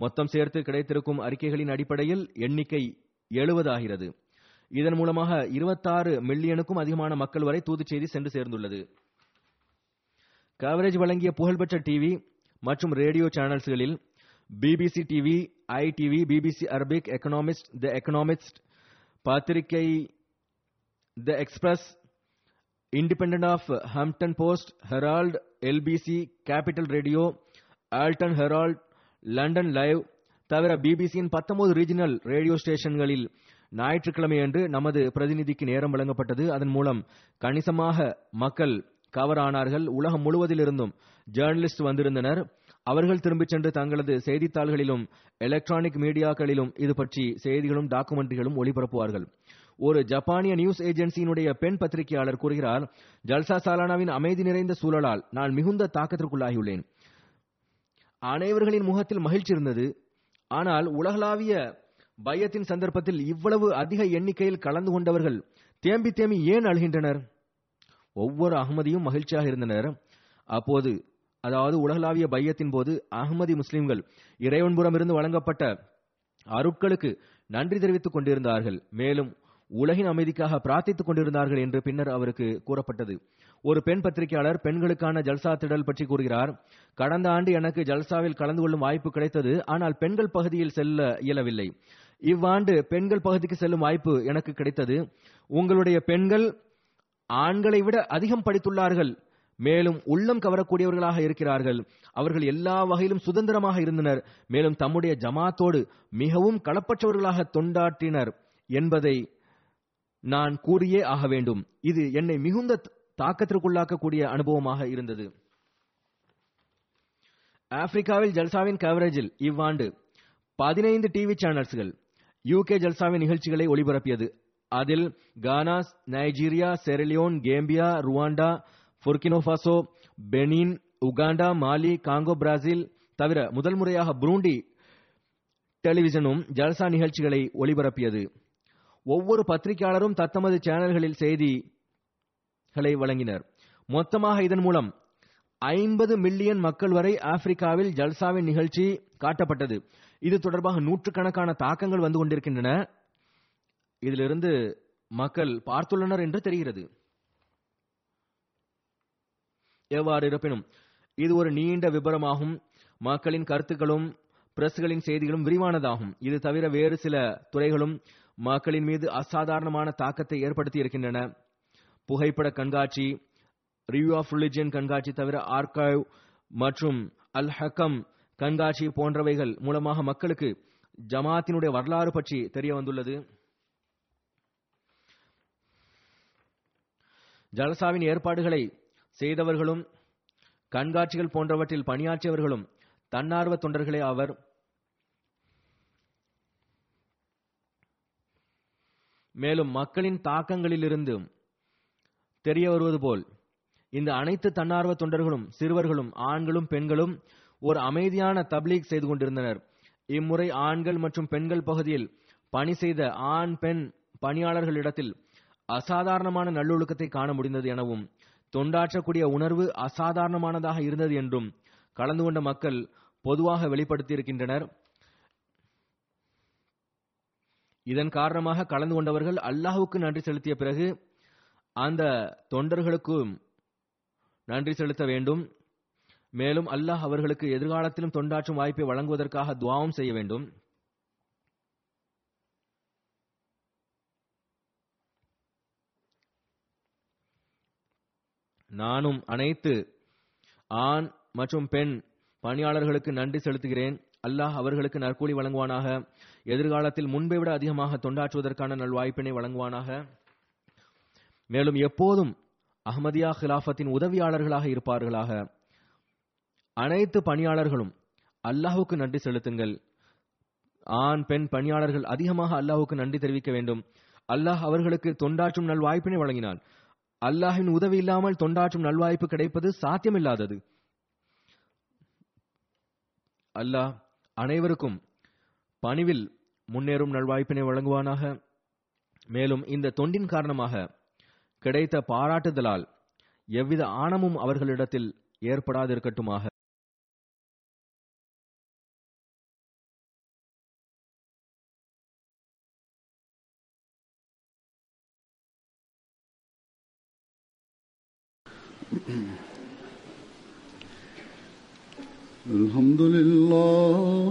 மொத்தம் சேர்த்து கிடைத்திருக்கும் அறிக்கைகளின் அடிப்படையில் எண்ணிக்கை எழுபது ஆகிறது இதன் மூலமாக இருபத்தாறு மில்லியனுக்கும் அதிகமான மக்கள் வரை தூது செய்தி சென்று சேர்ந்துள்ளது. கவரேஜ் வழங்கிய புகழ்பெற்ற டிவி மற்றும் radio சேனல்ஸ்களில் BBC TV I TV BBC Arabic Economist the Economist பத்திரிகை the Express independent of Hampton Post, Herald, LBC, Capital Radio, Alton Herald London Live தவிர பிபிசியின் பத்தொன்பது ரீஜினல் ரேடியோ ஸ்டேஷன்களில் ஞாயிற்றுக்கிழமையன்று நமது பிரதிநிதிக்கு நேரம் வழங்கப்பட்டது. அதன் மூலம் கணிசமாக மக்கள் கவர் ஆனார்கள். உலகம் முழுவதிலிருந்தும் ஜேர்னலிஸ்ட் வந்திருந்தனர். அவர்கள் திரும்பிச் சென்று தங்களது செய்தித்தாள்களிலும் எலக்ட்ரானிக் மீடியாக்களிலும் இது பற்றி செய்திகளும் டாக்குமெண்ட்ரிகளும் ஒளிபரப்புவார்கள். ஒரு ஜப்பானிய நியூஸ் ஏஜென்சியினுடைய பெண் பத்திரிகையாளர் கூறுகிறார் ஜல்சா சாலானாவின் அமைதி நிறைந்த சூழலால் நான் மிகுந்த தாக்கத்திற்குள்ளாகியுள்ளேன். அனைவர்களின் முகத்தில் மகிழ்ச்சி இருந்தது. ஆனால் உலகளாவிய பயத்தின் சந்தர்ப்பத்தில் இவ்வளவு அதிக எண்ணிக்கையில் கலந்து கொண்டவர்கள் தேம்பி தேம்பி ஏன் அழுகின்றனர்? ஒவ்வொரு அகமதியும் மகிழ்ச்சியாக இருந்தனர். அப்போது அதாவது உலகளாவிய பையத்தின் போது அகமதி முஸ்லிம்கள் இறைவன்புறம் இருந்து வழங்கப்பட்ட அருட்களுக்கு நன்றி தெரிவித்துக் கொண்டிருந்தார்கள். மேலும் உலகின் அமைதிக்காக பிரார்த்தித்துக் கொண்டிருந்தார்கள் என்று பின்னர் அவருக்கு கூறப்பட்டது. ஒரு பெண் பத்திரிகையாளர் பெண்களுக்கான ஜல்சா திடல் பற்றி கூறுகிறார் கடந்த ஆண்டு எனக்கு ஜல்சாவில் கலந்து கொள்ளும் வாய்ப்பு கிடைத்தது ஆனால் பெண்கள் பகுதியில் செல்ல இயலவில்லை. இவ்வாண்டு பெண்கள் பகுதிக்கு செல்லும் வாய்ப்பு எனக்கு கிடைத்தது. உங்களுடைய பெண்கள் ஆண்களை விட அதிகம் படித்துள்ளார்கள். மேலும் உள்ளம் கவரக்கூடியவர்களாக இருக்கிறார்கள். அவர்கள் எல்லா வகையிலும் சுதந்திரமாக இருந்தனர். மேலும் தம்முடைய ஜமாத்தோடு மிகவும் களப்பற்றவர்களாக தொண்டாற்றினர் என்பதை நான் கூறியே ஆக வேண்டும். இது என்னை மிகுந்த தாக்கத்திற்குள்ளாக்கக்கூடிய அனுபவமாக இருந்தது. ஆப்பிரிக்காவில் ஜல்சாவின் கவரேஜில் இவ்வாண்டு பதினைந்து டிவி சேனல்ஸ்கள் யூகே ஜல்சாவின் நிகழ்ச்சிகளை ஒளிபரப்பியது. அதில் Ghana Nigeria Sierra Leone Gambia Rwanda Burkina Faso Benin Uganda Mali Congo Brazil தவிர முதல் முறையாக புரூண்டி டெலிவிஷனும் ஜல்சா நிகழ்ச்சிகளை ஒளிபரப்பியது. ஒவ்வொரு பத்திரிகையாளரும் தத்தமது சேனல்களில் செய்திகளை வழங்கினர். மொத்தமாக இதன் மூலம் ஐம்பது மில்லியன் மக்கள் வரை ஆப்பிரிக்காவில் ஜல்சாவின் நிகழ்ச்சி காட்டப்பட்டது. இது தொடர்பாக நூற்றுக்கணக்கான தாக்கங்கள் வந்து கொண்டிருக்கின்றன. இதிலிருந்து மக்கள் பார்த்துள்ளனர் என்று தெரிகிறது. எவ்வாறு இருப்பினும் இது ஒரு நீண்ட விபரமாகும். மக்களின் கருத்துக்களும் பிரஸ்களின் செய்திகளும் விரிவானதாகும். இது தவிர வேறு சில துறைகளும் மக்களின் மீது அசாதாரணமான தாக்கத்தை ஏற்படுத்தி இருக்கின்றன புகைப்பட கண்காட்சி ரிவ்யூ ஆஃப் ரிலிஜியன் கண்காட்சி தவிர ஆர்கைவ் மற்றும் அல் ஹக்கம் கண்காட்சி போன்றவைகள் மூலமாக மக்களுக்கு ஜமாத்தினுடைய வரலாறு பற்றி தெரிய வந்துள்ளது. ஜலசாவின் ஏற்பாடுகளை செய்தவர்களும் கண்காட்சிகள் போன்றவற்றில் பணியாற்றியவர்களும் தன்னார்வ தொண்டர்களே அவர் மேலும் மக்களின் தாக்கங்களிலிருந்து தெரிய வருவது போல் இந்த அனைத்து தன்னார்வ தொண்டர்களும் சிறுவர்களும் ஆண்களும் பெண்களும் ஒரு அமைதியான தப்லீக் செய்து கொண்டிருந்தனர். இம்முறை ஆண்கள் மற்றும் பெண்கள் பகுதியில் பணி செய்த ஆண் பெண் பணியாளர்களிடத்தில் அசாதாரணமான நல்லொழுக்கத்தை காண முடிந்தது எனவும் தொண்டாற்றக்கூடிய உணர்வு அசாதாரணமானதாக இருந்தது என்றும் கலந்து கொண்ட மக்கள் பொதுவாக வெளிப்படுத்தியிருக்கின்றனர். இதன் காரணமாக கலந்து கொண்டவர்கள் அல்லாஹுக்கு நன்றி செலுத்திய பிறகு அந்த தொண்டர்களுக்கும் நன்றி செலுத்த வேண்டும். மேலும் அல்லாஹ் அவர்களுக்கு எதிர்காலத்திலும் தொண்டாற்றும் வாய்ப்பை வழங்குவதற்காக துவாவும் செய்ய வேண்டும். நானும் அனைத்து ஆண் மற்றும் பெண் பணியாளர்களுக்கு நன்றி செலுத்துகிறேன். அல்லாஹ் அவர்களுக்கு நற்கூலி வழங்குவானாக. எதிர்காலத்தில் முன்பை விட அதிகமாக தொண்டாற்றுவதற்கான நல்வாய்ப்பினை வழங்குவானாக? மேலும் எப்போதும் அஹ்மதியா ஹிலாஃபத்தின் உதவியாளர்களாக இருப்பார்களாக? அனைத்து பணியாளர்களும் அல்லாஹுக்கு நன்றி செலுத்துங்கள். ஆண் பெண் பணியாளர்கள் அதிகமாக அல்லாஹுக்கு நன்றி தெரிவிக்க வேண்டும். அல்லாஹ் அவர்களுக்கு தொண்டாற்றும் நல்வாய்ப்பினை வழங்கினான். அல்லாஹின் உதவி இல்லாமல் தொண்டாற்றும் நல்வாய்ப்பு கிடைப்பது சாத்தியமில்லாதது. அல்லாஹ் அனைவருக்கும் பணிவில் முன்னேறும் நல்வாய்ப்பினை வழங்குவானாக மேலும் இந்த தொண்டின் காரணமாக கிடைத்த பாராட்டுதலால் எவ்வித ஆணமும் அவர்களிடத்தில் ஏற்படாதிருக்கட்டுமாக الحمد لله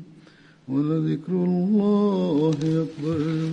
ولذكر الله أكبر.